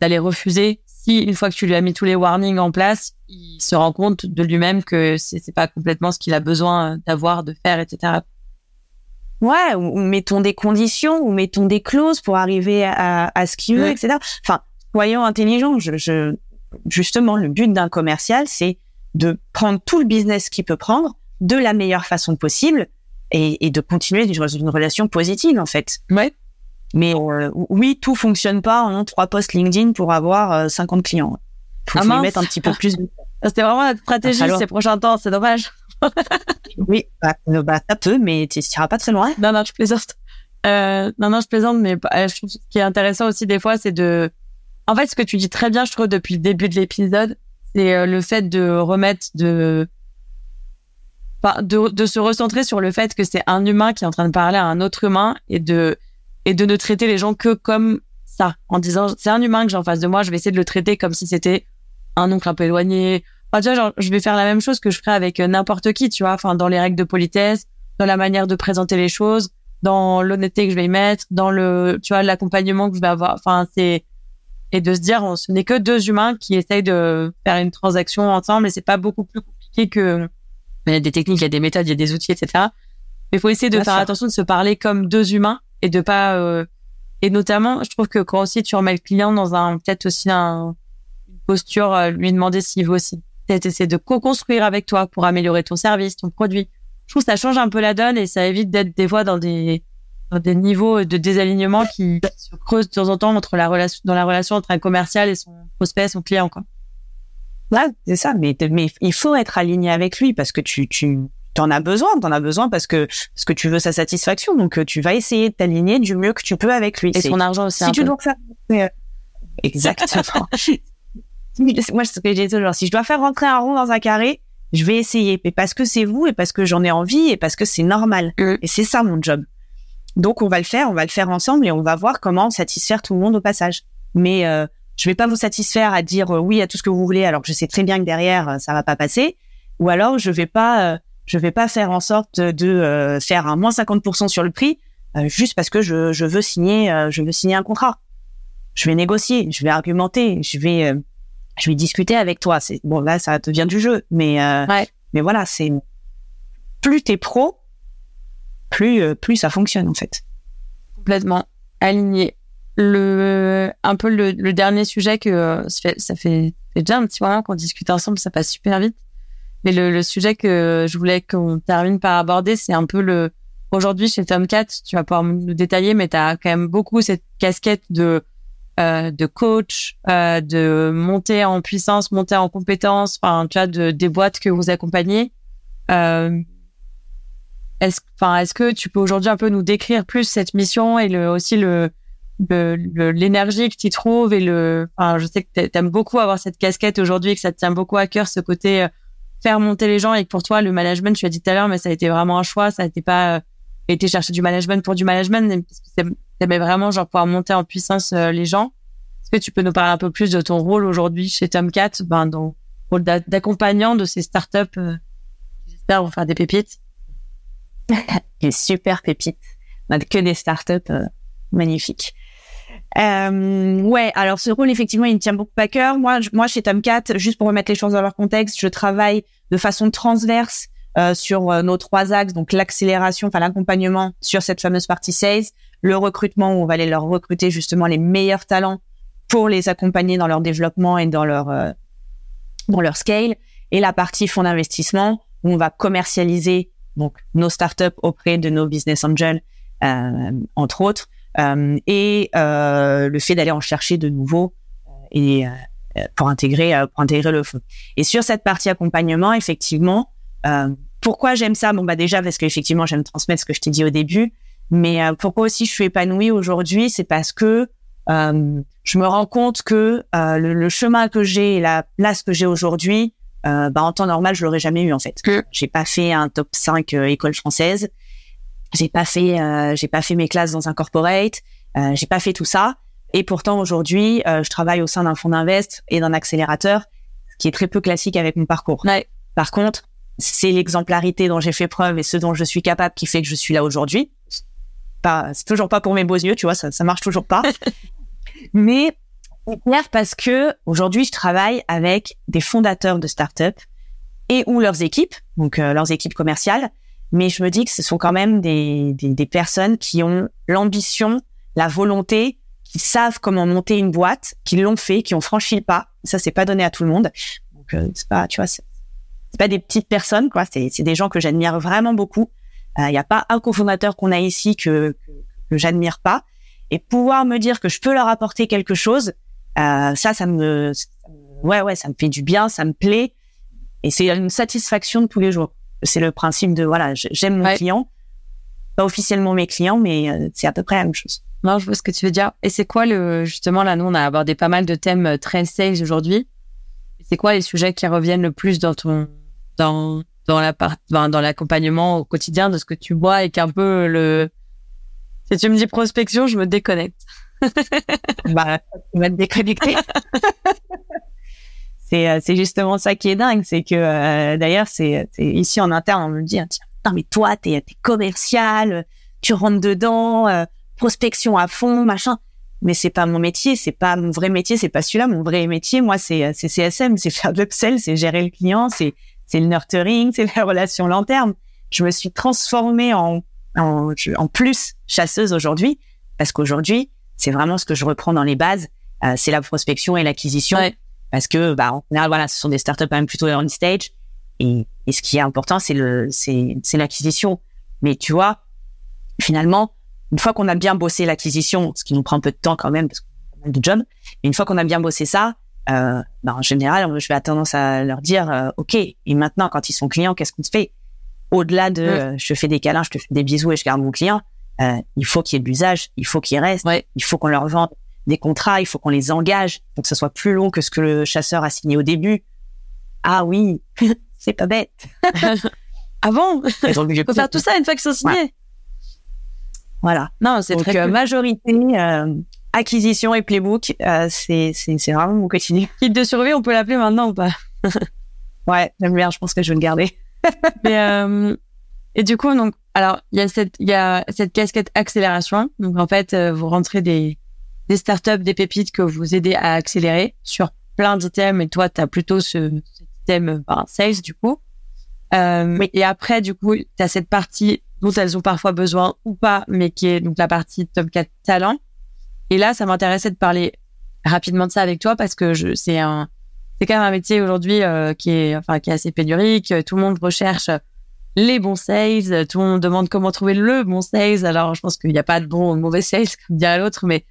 d'aller refuser si une fois que tu lui as mis tous les warnings en place, il se rend compte de lui-même que c'est c'est pas complètement ce qu'il a besoin d'avoir, de faire, etc. Ouais, ou, mettons des conditions, ou mettons des clauses pour arriver à, à ce qu'il veut, etc. Enfin, soyons intelligents. Je, je, justement, le but d'un commercial, c'est de prendre tout le business qu'il peut prendre de la meilleure façon possible et, et de continuer une relation positive, en fait. Ouais. Mais euh, oui, tout fonctionne pas en trois posts LinkedIn pour avoir 50 euh, clients. Faut, ah mettre un petit peu plus. C'était vraiment la stratégie ces prochains temps, c'est dommage. Oui, bah, euh, bah, ça peut, mais tu n'iras pas très loin. Non, non, je plaisante. Euh, non, non, je plaisante, mais je trouve ce qui est intéressant aussi des fois, c'est de... En fait, ce que tu dis très bien, je trouve, depuis le début de l'épisode, c'est le fait de remettre de... Enfin, de se recentrer sur le fait que c'est un humain qui est en train de parler à un autre humain et de et de ne traiter les gens que comme ça, en disant c'est un humain que j'ai en face de moi, je vais essayer de le traiter comme si c'était un oncle un peu éloigné. Enfin, tu vois, genre, je vais faire la même chose que je ferais avec euh, n'importe qui, tu vois, enfin, dans les règles de politesse, dans la manière de présenter les choses, dans l'honnêteté que je vais y mettre, dans le, tu vois, l'accompagnement que je vais avoir. Enfin, c'est, et de se dire, ce n'est que deux humains qui essayent de faire une transaction ensemble et c'est pas beaucoup plus compliqué que, il y a des techniques, il y a des méthodes, il y a des outils, etc. Mais il faut essayer de faire attention de se parler comme deux humains et de pas euh, et notamment je trouve que quand aussi tu remets le client dans un peut-être aussi un, une posture euh, lui demander s'il veut aussi essayer de co-construire avec toi pour améliorer ton service ton produit je trouve que ça change un peu la donne et ça évite d'être des fois dans des dans des niveaux de désalignement qui se creusent de temps en temps entre la relation dans la relation entre un commercial et son prospect son client quoi Ouais, c'est ça. Mais, mais il faut être aligné avec lui parce que tu, tu, t'en as besoin, t'en as besoin parce que parce que tu veux sa satisfaction, donc euh, tu vas essayer de t'aligner du mieux que tu peux avec lui. Et son argent aussi. Si tu dois faire, euh, exactement. Moi, c'est ce que j'ai toujours. Si je dois faire rentrer un rond dans un carré, je vais essayer, mais parce que c'est vous et parce que j'en ai envie et parce que c'est normal. Mm. Et c'est ça mon job. Donc on va le faire, on va le faire ensemble et on va voir comment satisfaire tout le monde au passage. Mais euh, je vais pas vous satisfaire à dire euh, oui à tout ce que vous voulez alors que je sais très bien que derrière ça va pas passer. Ou alors je vais pas je vais pas faire en sorte de euh, faire un moins 50% sur le prix euh, juste parce que je, je veux signer euh, je veux signer un contrat. Je vais négocier, je vais argumenter, je vais je vais discuter avec toi. C'est bon là ça devient du jeu, mais mais voilà c'est plus t'es pro, plus plus ça fonctionne en fait. Complètement aligné. Le un peu le, le dernier sujet que ça fait, ça fait déjà un petit moment qu'on discute ensemble, ça passe super vite mais le, le, sujet que je voulais qu'on termine par aborder, c'est un peu le aujourd'hui chez Tomcat, tu vas pouvoir nous détailler, mais tu as quand même beaucoup cette casquette de euh, de coach, euh, de monter en puissance, monter en compétence, enfin tu vois, de des boîtes que vous accompagnez. Euh, est-ce, enfin, est-ce que tu peux aujourd'hui un peu nous décrire plus cette mission et le aussi le l'énergie que tu trouves et le, enfin, je sais que tu aimes beaucoup avoir cette casquette aujourd'hui et que ça te tient beaucoup à cœur ce côté euh, faire monter les gens et que pour toi, le management, tu as dit tout à l'heure, mais ça a été vraiment un choix, ça été pas euh, été chercher du management pour du management, parce que t'aimais vraiment genre pouvoir monter en puissance euh, les gens. Est-ce que tu peux nous parler un peu plus de ton rôle aujourd'hui chez Tomcat, ben, dans le rôle d'accompagnant de ces startups euh, qui j'espère vont faire des pépites? des super pépites. On a que des startups euh, magnifiques. Euh, ouais, alors ce rôle effectivement, il me tient beaucoup à cœur. Moi, moi chez Tomcat, juste pour remettre les choses dans leur contexte, je travaille de façon transverse euh, sur euh, nos trois axes, donc l'accélération, enfin l'accompagnement sur cette fameuse partie sales, le recrutement où on va aller leur recruter justement les meilleurs talents pour les accompagner dans leur développement et dans leur euh, dans leur scale, et la partie fonds d'investissement où on va commercialiser donc nos startups auprès de nos business angels, euh, entre autres, euh, et euh, le fait d'aller en chercher de nouveaux euh, et pour intégrer pour intégrer le fond. Et sur cette partie accompagnement, effectivement, pourquoi j'aime ça? Bon bah déjà parce qu'effectivement j'aime transmettre ce que je t'ai dit au début, mais pourquoi aussi je suis épanouie aujourd'hui, c'est parce que euh, je me rends compte que euh, le, le, chemin que j'ai et la place que j'ai aujourd'hui, euh, bah, en temps normal, je l'aurais jamais eu en fait. J'ai pas fait un top 5 école française. J'ai pas fait, euh, j'ai pas fait mes classes dans un corporate. Euh, j'ai pas fait tout ça. Et pourtant aujourd'hui, euh, je travaille au sein d'un fonds d'invest et d'un accélérateur, ce qui est très peu classique avec mon parcours. Ouais. Par contre, c'est l'exemplarité dont j'ai fait preuve et ce dont je suis capable qui fait que je suis là aujourd'hui. Pas, c'est toujours pas pour mes beaux yeux, tu vois, ça, ça marche toujours pas. Mais clair parce que aujourd'hui, je travaille avec des fondateurs de startups et ou leurs équipes, donc euh, leurs équipes commerciales. Mais je me dis que ce sont quand même des, des, des personnes qui ont l'ambition, la volonté, qui savent comment monter une boîte, qui l'ont fait, qui ont franchi le pas. Ça, c'est pas donné à tout le monde. Donc, euh, c'est pas, tu vois, c'est pas des petites personnes, quoi. C'est, c'est des gens que j'admire vraiment beaucoup. Il euh, n'y a pas un cofondateur qu'on a ici que, que, que j'admire pas. Et pouvoir me dire que je peux leur apporter quelque chose, euh, ça, ça me, ouais, ouais, ça me fait du bien, ça me plaît, et c'est une satisfaction de tous les jours. C'est le principe de voilà, j'aime mon client, pas officiellement mes clients, mais euh, c'est à peu près la même chose. Non, je vois ce que tu veux dire. Et c'est quoi le justement là, nous on a abordé pas mal de thèmes euh, trend sales aujourd'hui. C'est quoi les sujets qui reviennent le plus dans ton dans dans la part dans l'accompagnement au quotidien de ce que tu vois et qu'un peu le si tu me dis prospection, je me déconnecte. bah, tu vas te déconnecter. c'est euh, c'est justement ça qui est dingue, c'est que euh, d'ailleurs c'est ici en interne on me dit tiens mais toi t'es es commercial, tu rentres dedans, euh, prospection à fond machin. Mais c'est pas mon métier, c'est pas mon vrai métier, c'est pas celui-là. Mon vrai métier, moi, c'est c'est CSM, c'est faire de l'upsell, c'est gérer le client, c'est c'est le nurturing, c'est la relation long terme. Je me suis transformée en en, en plus chasseuse aujourd'hui parce qu'aujourd'hui c'est vraiment ce que je reprends dans les bases. Euh, c'est la prospection et l'acquisition. Parce que, bah, en général, voilà, ce sont des startups quand même plutôt early stage. Et, et ce qui est important, c'est le, c'est, c'est l'acquisition. Mais tu vois, finalement, une fois qu'on a bien bossé l'acquisition, ce qui nous prend un peu de temps quand même, parce qu'on a pas mal de jobs, mais une fois qu'on a bien bossé ça, euh, bah, en général, je vais avoir tendance à leur dire, euh, OK, et maintenant, quand ils sont clients, qu'est-ce qu'on se fait? Au-delà de, euh, je fais des câlins, je te fais des bisous et je garde mon client, euh, il faut qu'il y ait de l'usage, il faut qu'il reste, il faut qu'on leur vende des contrats, il faut qu'on les engage, pour que ce soit plus long que ce que le chasseur a signé au début. Ah oui, c'est pas bête. ah bon? Il faut faire tout ça une fois qu'ils sont signés. Voilà. Non, c'est très euh, majorité euh, acquisition et playbook, euh, c'est c'est c'est vraiment mon quotidien. Kit de survie, on peut l'appeler maintenant ou pas? Ouais, j'aime bien. Je pense que je vais le garder. Mais euh, et du coup, donc, alors, il y a cette, il y a cette casquette accélération. Donc, en fait, euh, vous rentrez des, des startups, des pépites que vous aidez à accélérer sur plein d'items. Et toi, tu as plutôt ce, cet item ben, sales, du coup. Euh, Et après, du coup, tu as cette partie dont elles ont parfois besoin ou pas, mais qui est donc la partie top 4 talent. Et là, ça m'intéressait de parler rapidement de ça avec toi parce que je, c'est un, c'est quand même un métier aujourd'hui euh, qui est, enfin, qui est assez pénurique. Tout le monde recherche les bons sales. Tout le monde demande comment trouver le bon sales. Alors, je pense qu'il n'y a pas de bon ou de mauvais sales, comme dirait l'autre, mais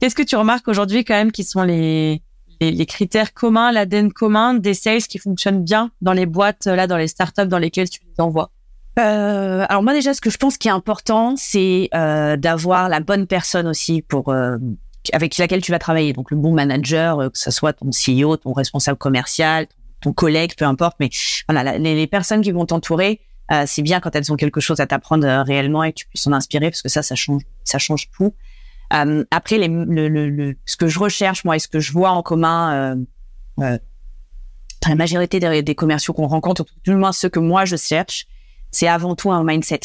qu'est-ce que tu remarques aujourd'hui quand même qui sont les, les, critères communs, l'ADN commun des sales qui fonctionnent bien dans les boîtes, là, dans les startups dans lesquelles tu les envoies? Euh, alors moi déjà, ce que je pense qui est important, c'est euh, d'avoir la bonne personne aussi pour euh, avec laquelle tu vas travailler. Donc le bon manager, euh, que ce soit ton CEO, ton responsable commercial, ton collègue, peu importe. Mais voilà, les, personnes qui vont t'entourer, euh, c'est bien quand elles ont quelque chose à t'apprendre euh, réellement et que tu puisses en inspirer parce que ça, ça change, ça change tout. Après, les, le, le, ce que je recherche moi et ce que je vois en commun, euh, la majorité des, des commerciaux qu'on rencontre, du moins ceux que moi je cherche, c'est avant tout un mindset.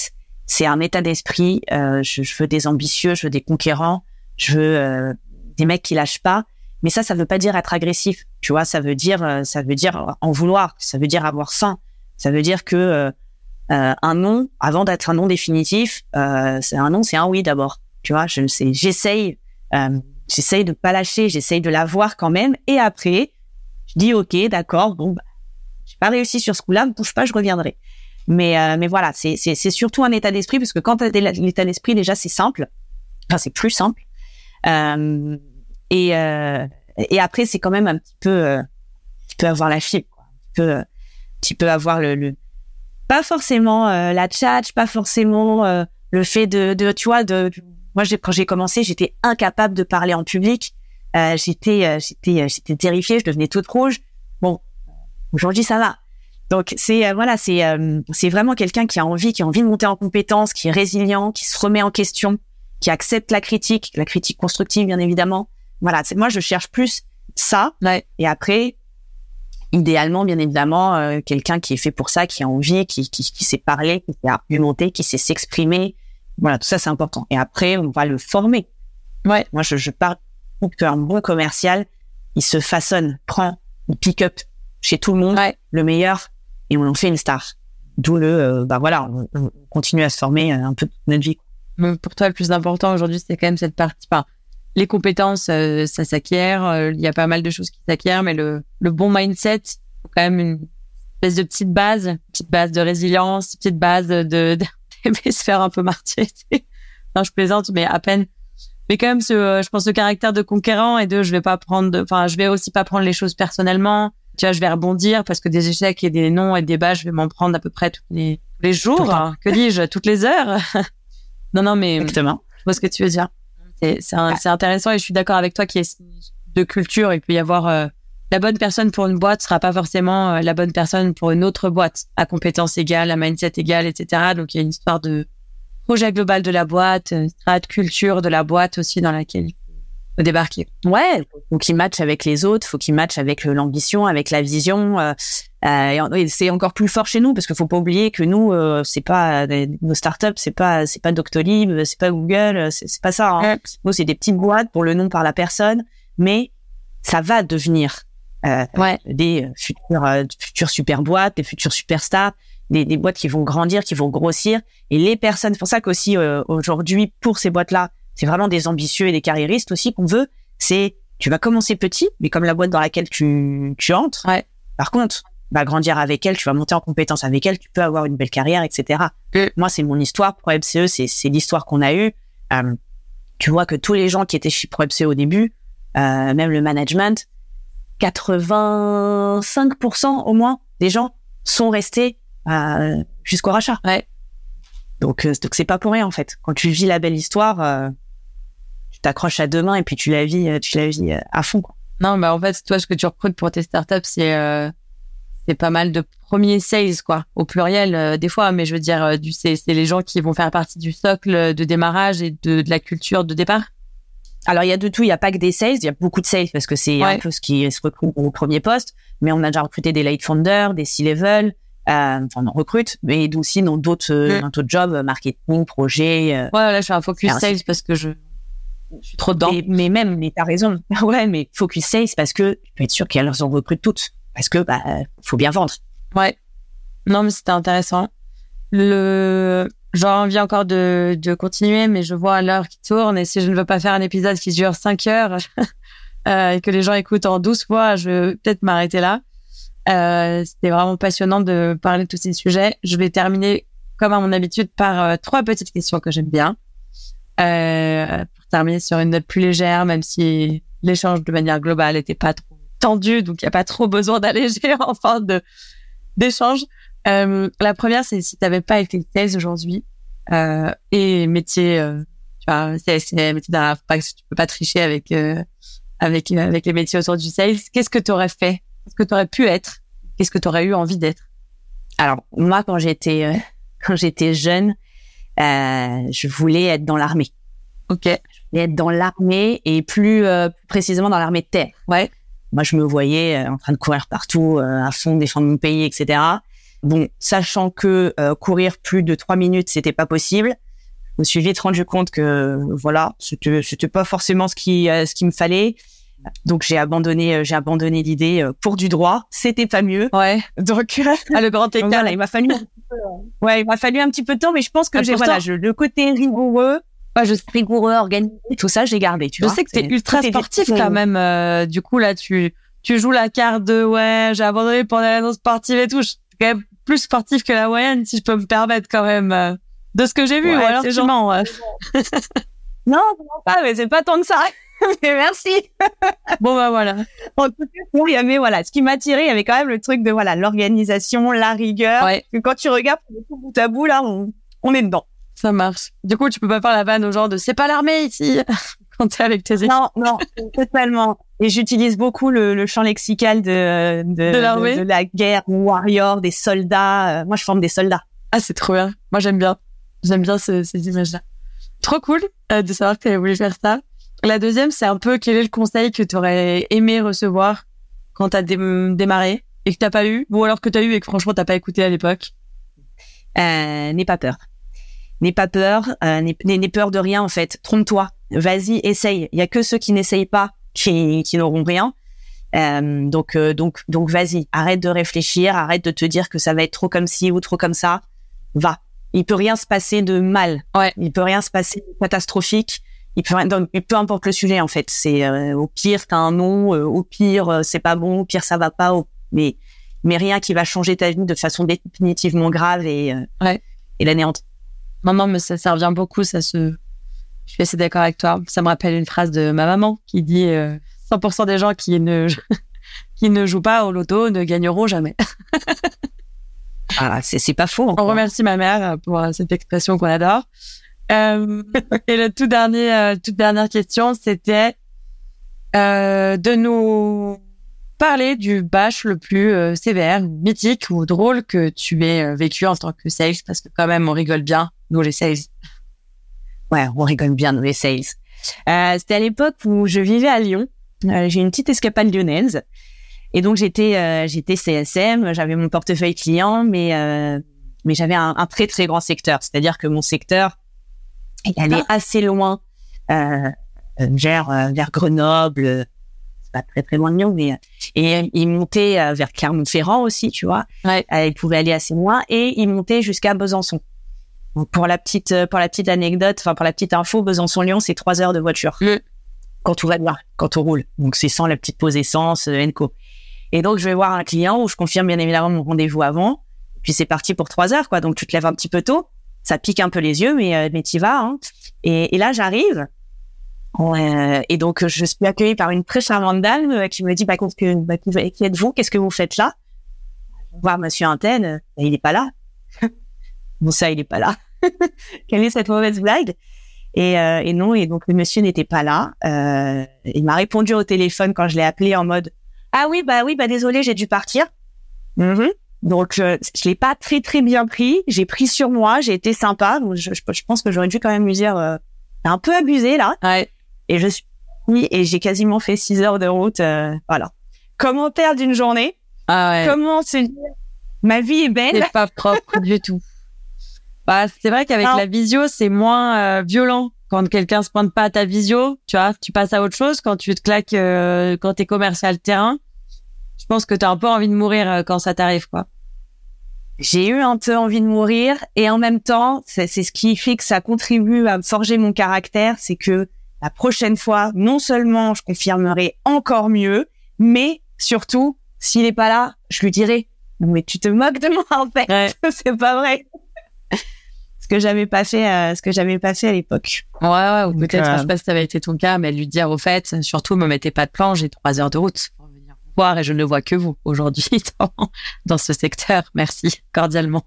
C'est un état d'esprit. Je, je, veux des ambitieux, je veux des conquérants, je veux des mecs qui lâchent pas. Mais ça, ça veut pas dire être agressif. Tu vois, ça veut dire, ça veut dire en vouloir. Ça veut dire avoir faim. Ça veut dire que euh, un non, avant d'être un non définitif, euh, c'est un non, c'est un oui d'abord. Tu vois, je sais, j'essaye, euh, j'essaye de pas lâcher, j'essaye de l'avoir quand même, et après, je dis ok, d'accord, bon, bah, j'ai pas réussi sur ce coup-là, ne bouge pas, je reviendrai. Mais euh, mais voilà, c'est surtout un état d'esprit parce que quand tu as l'état d'esprit déjà c'est simple, enfin c'est plus simple. Euh, et euh, et après c'est quand même un petit peu, tu peux avoir la fibre, quoi. Tu peux tu peux avoir le, le pas forcément euh, la chat, pas forcément euh, le fait de, de, tu vois, de, moi quand j'ai commencé, j'étais incapable de parler en public. Euh, j'étais, j'étais, j'étais terrifiée, je devenais toute rouge. Bon, aujourd'hui ça va. Donc c'est voilà, c'est c'est vraiment quelqu'un qui a envie, qui a envie de monter en compétence, qui est résilient, qui se remet en question, qui accepte la critique, la critique constructive bien évidemment. Voilà, c'est moi je cherche plus ça. Et après, idéalement, bien évidemment, euh, quelqu'un qui est fait pour ça, qui a envie, qui, qui, qui sait parler, qui sait argumenter, qui sait s'exprimer. Voilà, tout ça, c'est important. Et après, on va le former. Ouais. Moi, je, je parle qu'un bon commercial, il se façonne, prend, il pick up chez tout le monde le meilleur et on en fait une star. D'où le, euh, bah voilà, on, continue à se former euh, un peu toute notre vie. Pour toi, le plus important aujourd'hui, c'est quand même cette partie. Les compétences, euh, ça s'acquiert. Il y a pas mal de choses qui s'acquièrent, mais le, bon mindset, quand même une espèce de petite base, petite base de résilience, petite base de, de, se faire un peu martyr. non, je plaisante, mais à peine. Mais quand même, je pense, ce caractère de conquérant et de, je vais pas prendre, enfin, je vais aussi pas prendre les choses personnellement tu vois, je vais rebondir parce que des échecs et des non et des bas, je vais m'en prendre à peu près tous les, les jours. que dis-je, toutes les heures. non, non, mais Exactement. je vois ce que tu veux dire. C'est intéressant et je suis d'accord avec toi qu'il y a de culture. Il peut y avoir euh, la bonne personne pour une boîte sera pas forcément euh, la bonne personne pour une autre boîte à compétences égales, à mindset égal, etc. Donc il y a une histoire de projet global de la boîte, euh, de culture de la boîte aussi dans laquelle débarquer. Ouais, faut qu'il match avec les autres, faut qu'il match avec euh, l'ambition, avec la vision. Euh, euh, c'est encore plus fort chez nous parce qu'il faut pas oublier que nous, euh, c'est pas nos startups, c'est pas c'est pas Doctolib, c'est pas Google, c'est pas ça. Hein. Nous, c'est des petites boîtes pour le nom par la personne, mais ça va devenir ouais. des futures futures super boîtes, des futures superstars. Des, des boîtes qui vont grandir, qui vont grossir, et les personnes. C'est pour ça qu'aussi aujourd'hui, pour ces boîtes-là, c'est vraiment des ambitieux et des carriéristes aussi qu'on veut. C'est tu vas commencer petit, mais comme la boîte dans laquelle tu, tu entres. Ouais. Par contre, va grandir avec elle, tu vas monter en compétence avec elle, tu peux avoir une belle carrière, etc. Moi, c'est mon histoire. Pro MCE, c'est, c'est l'histoire qu'on a eue. Euh, tu vois que tous les gens qui étaient chez Pro MCE au début, euh, même le management, 85% au moins des gens sont restés euh, jusqu'au rachat. Ouais. Donc, euh, donc c'est pas pour rien en fait. Quand tu vis la belle histoire, euh, tu t'accroches à deux mains et puis tu la vis, euh, tu la vis à fond. Quoi. Non, mais en fait, toi, ce que tu recrutes pour tes startups, c'est c'est pas mal de premiers sales quoi, au pluriel des fois. Mais je veux dire, du c'est les gens qui vont faire partie du socle de démarrage et de, de la culture de départ. Alors il y a de tout, il y a pas que des sales, il y a beaucoup de sales parce que c'est un peu ce qui se recrute au premier poste. Mais on a déjà recruté des late founders, des C-level, euh, enfin on recrute, mais aussi dans d'autres euh, d'autres jobs, euh, marketing, projet. Euh, ouais, là je fais un focus sales parce que je, je suis trop dedans. mais même, mais t'as raison. ouais, mais focus sales parce que tu peux être sûr qu'elles en recrutent toutes, parce que bah faut bien vendre. Ouais. Non, mais c'était intéressant. Le, j'ai envie encore de, de continuer, mais je vois l'heure qui tourne et si je ne veux pas faire un épisode qui dure 5 heures euh, et que les gens écoutent en 12 fois, je vais peut-être m'arrêter là. Euh, C'était vraiment passionnant de parler de tous ces sujets. Je vais terminer, comme à mon habitude, par euh, trois petites questions que j'aime bien. Euh, pour terminer sur une note plus légère, même si l'échange de manière globale n'était pas trop tendu, donc il n'y a pas trop besoin d'alléger en fin d'échange. Euh, la première, c'est si tu n'avais pas été thèse aujourd'hui euh, et métier, tu vois, c'est métier d'un, tu peux pas tricher avec avec avec les métiers autour du sales. Qu'est-ce que tu aurais fait? Qu'est-ce que tu aurais pu être? Qu'est-ce que tu aurais eu envie d'être? Alors moi, quand j'étais euh, quand j'étais jeune, euh, je voulais être dans l'armée. Ok. Je voulais être dans l'armée et plus euh, précisément dans l'armée de terre. Ouais. Moi, je me voyais en train de courir partout, à fond, défendre mon pays, etc. Bon, sachant que courir plus de trois minutes, c'était pas possible, je me suis vite rendu compte que voilà, c'était c'était pas forcément ce qui ce qu'il me fallait. Donc j'ai abandonné, euh, j'ai abandonné l'idée euh, pour du droit. C'était pas mieux. Ouais. Donc ah, le grand écart, il m'a fallu. ouais, il m'a fallu un petit peu de temps, mais je pense que ah, j'ai voilà, je, le côté rigoureux, ouais, je rigoureux, organisé, tout ça, j'ai gardé. Tu je sais que t'es ultra sportif quand même. Euh, du coup là, tu tu joues la carte de ouais, j'ai abandonné pendant l'annonce sportive et tout. Je suis quand même plus sportif que la moyenne, si je peux me permettre quand même. de ce que j'ai vu, ouais, alors tu mens. non, pas, mais c'est pas tant que ça. mais merci. bon bah voilà. En tout cas, il y avait voilà, ce qui m'a tiré, il y avait quand même le truc de voilà l'organisation, la rigueur. Ouais. Que quand tu regardes bout à bout là, on, on est dedans. Ça marche. Du coup, tu peux pas faire la vanne aux gens de c'est pas l'armée ici quand t'es avec tes équipes. Non, non, totalement. Et j'utilise beaucoup le, le, champ lexical de de, de, de, la guerre, warrior, des soldats. Euh, moi, je forme des soldats. Ah, c'est trop bien. Moi, j'aime bien. J'aime bien ces images-là. Trop cool euh, de savoir que tu voulu faire ça. La deuxième, c'est un peu quel est le conseil que tu aurais aimé recevoir quand tu as démarré et que t'as pas eu, ou alors que t'as eu et que franchement t'as pas écouté à l'époque? Euh, N'aie pas peur. N'aie pas peur, euh, n'aie peur de rien en fait. Trompe-toi, vas-y, essaye. Il y a que ceux qui n'essayent pas qui, qui n'auront rien. Euh, donc euh, donc donc vas-y, arrête de réfléchir, arrête de te dire que ça va être trop comme ci ou trop comme ça. Va. Il peut rien se passer de mal. Ouais. Il peut rien se passer de catastrophique. Il peut donc, peu importe le sujet en fait. C'est euh, au pire t'as un nom, au pire c'est pas bon, au pire ça va pas. mais mais rien qui va changer ta vie de façon définitivement grave et ouais. et l'anéantir. Maman, mais ça, ça revient beaucoup, ça se. Je suis assez d'accord avec toi. Ça me rappelle une phrase de ma maman qui dit 100% des gens qui ne qui ne jouent pas au loto ne gagneront jamais. ah, c'est pas faux. On remercie ma mère pour euh, cette expression qu'on adore. Euh, et le tout dernier, euh, toute dernière question, c'était euh, de nous parler du bâche le plus euh, sévère, mythique ou drôle que tu aies vécu en tant que sales, parce que quand même, on rigole bien, nous les sales. Ouais, on rigole bien, nous les sales. C'était à l'époque où je vivais à Lyon euh, j'ai une petite escapade lyonnaise. Et donc j'étais euh, j'étais CSM, j'avais mon portefeuille client, mais euh, mais j'avais un, très très grand secteur. C'est-à-dire que mon secteur, il allait ah. assez loin, euh, vers vers Grenoble, c'est pas très très loin de Lyon, mais et il montait vers Clermont-Ferrand aussi, tu vois. Ouais. il pouvait aller assez loin et il montait jusqu'à Besançon. Donc pour la petite pour la petite anecdote, enfin pour la petite info, Besançon-Lyon, c'est trois heures de voiture quand tout va bien, quand on roule. Donc c'est sans la petite pause essence, euh, Enco. Et donc je vais voir un client où je confirme bien évidemment mon rendez-vous avant. Puis c'est parti pour trois heures, quoi. Donc tu te lèves un petit peu tôt, ça pique un peu les yeux, mais euh, mais t'y vas. Hein. Et, et, là j'arrive. Euh, et donc je suis accueillie par une très charmante dame euh, qui me dit bah, que, bah, qui êtes-vous? Qu'est-ce que vous faites là? Voir Monsieur Antenne, bah, il est pas là. bon ça il est pas là. Quelle est cette mauvaise blague? Et, euh, et, non, et donc le monsieur n'était pas là. Euh, il m'a répondu au téléphone quand je l'ai appelé en mode ah oui bah oui bah désolé j'ai dû partir. Mm-hmm. Donc je, je l'ai pas très très bien pris. J'ai pris sur moi, j'ai été sympa. Donc je, je, pense que j'aurais dû quand même lui dire euh, un peu abusé là. Ouais. Et je suis et j'ai quasiment fait six heures de route. Euh, voilà. Comment perdre une journée? Ah ouais. Comment se dire ma vie est belle? C'est pas propre du tout. Bah, c'est vrai qu'avec la visio, c'est moins euh, violent. Quand quelqu'un se pointe pas à ta visio, tu vois, tu passes à autre chose. Quand tu te claques, euh, quand t'es commercial terrain, je pense que t'as un peu envie de mourir euh, quand ça t'arrive, quoi. J'ai eu un peu envie de mourir et en même temps, c'est ce qui fait que ça contribue à forger mon caractère, c'est que la prochaine fois, non seulement je confirmerai encore mieux, mais surtout, s'il est pas là, je lui dirai, mais tu te moques de moi en fait, c'est pas vrai. Que j'avais pas fait, euh, ce que j'avais pas fait à l'époque. Ouais, ouais, ou peut-être, je sais pas si ça avait été ton cas, mais lui dire au fait, surtout, me mettez pas de plan, j'ai trois heures de route voir et je ne vois que vous aujourd'hui dans, ce secteur. Merci cordialement.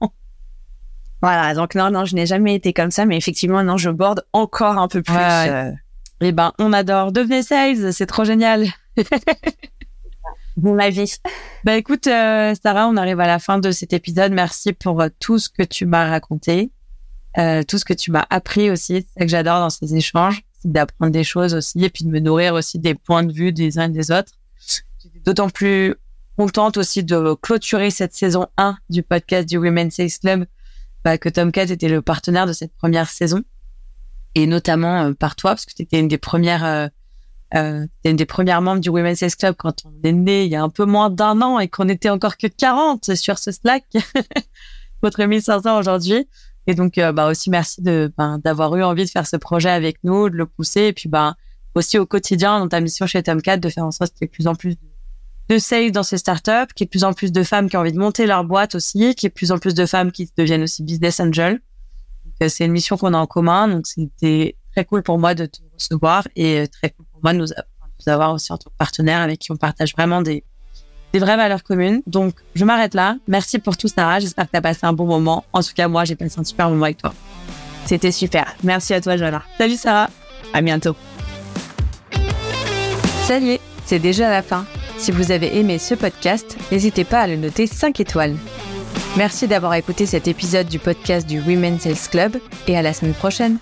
Voilà, donc non, non, je n'ai jamais été comme ça, mais effectivement, non, je borde encore un peu plus. Ouais, euh... Eh ben, on adore. Devenez sales, c'est trop génial. Bon, ma vie. Bah écoute, euh, Sarah, on arrive à la fin de cet épisode. Merci pour euh, tout ce que tu m'as raconté. Tout ce que tu m'as appris aussi. C'est ça que j'adore dans ces échanges, c'est d'apprendre des choses aussi et puis de me nourrir aussi des points de vue des uns et des autres. D'autant plus contente aussi de clôturer cette saison 1 du podcast du Women's Sales Club bah, que Tomcat était le partenaire de cette première saison et notamment euh, par toi parce que tu étais une des premières euh, euh, une des premières membres du Women's Sales Club quand on est né il y a un peu moins d'un an et qu'on était encore que 40 sur ce Slack. Votre 1500 aujourd'hui. Et donc, euh, bah aussi merci de ben, d'avoir eu envie de faire ce projet avec nous, de le pousser, et puis ben aussi au quotidien dans ta mission chez Tomcat de faire en sorte qu'il y ait de plus en plus sales dans ces startups, qu'il y ait de plus en plus de femmes qui ont envie de monter leur boîte aussi, qu'il y ait de plus en plus de femmes qui deviennent aussi business angel. Euh, c'est une mission qu'on a en commun, donc c'était très cool pour moi de te recevoir et euh, très cool pour moi de nous, de nous avoir aussi en tant que partenaire avec qui on partage vraiment des des vraies valeurs communes. Donc, je m'arrête là. Merci pour tout, Sarah. J'espère que tu as passé un bon moment. En tout cas, moi, j'ai passé un super moment avec toi. C'était super. Merci à toi, Joanna. Salut, Sarah. À bientôt. Salut, c'est déjà la fin. Si vous avez aimé ce podcast, n'hésitez pas à le noter 5 étoiles. Merci d'avoir écouté cet épisode du podcast du Women's Sales Club et à la semaine prochaine.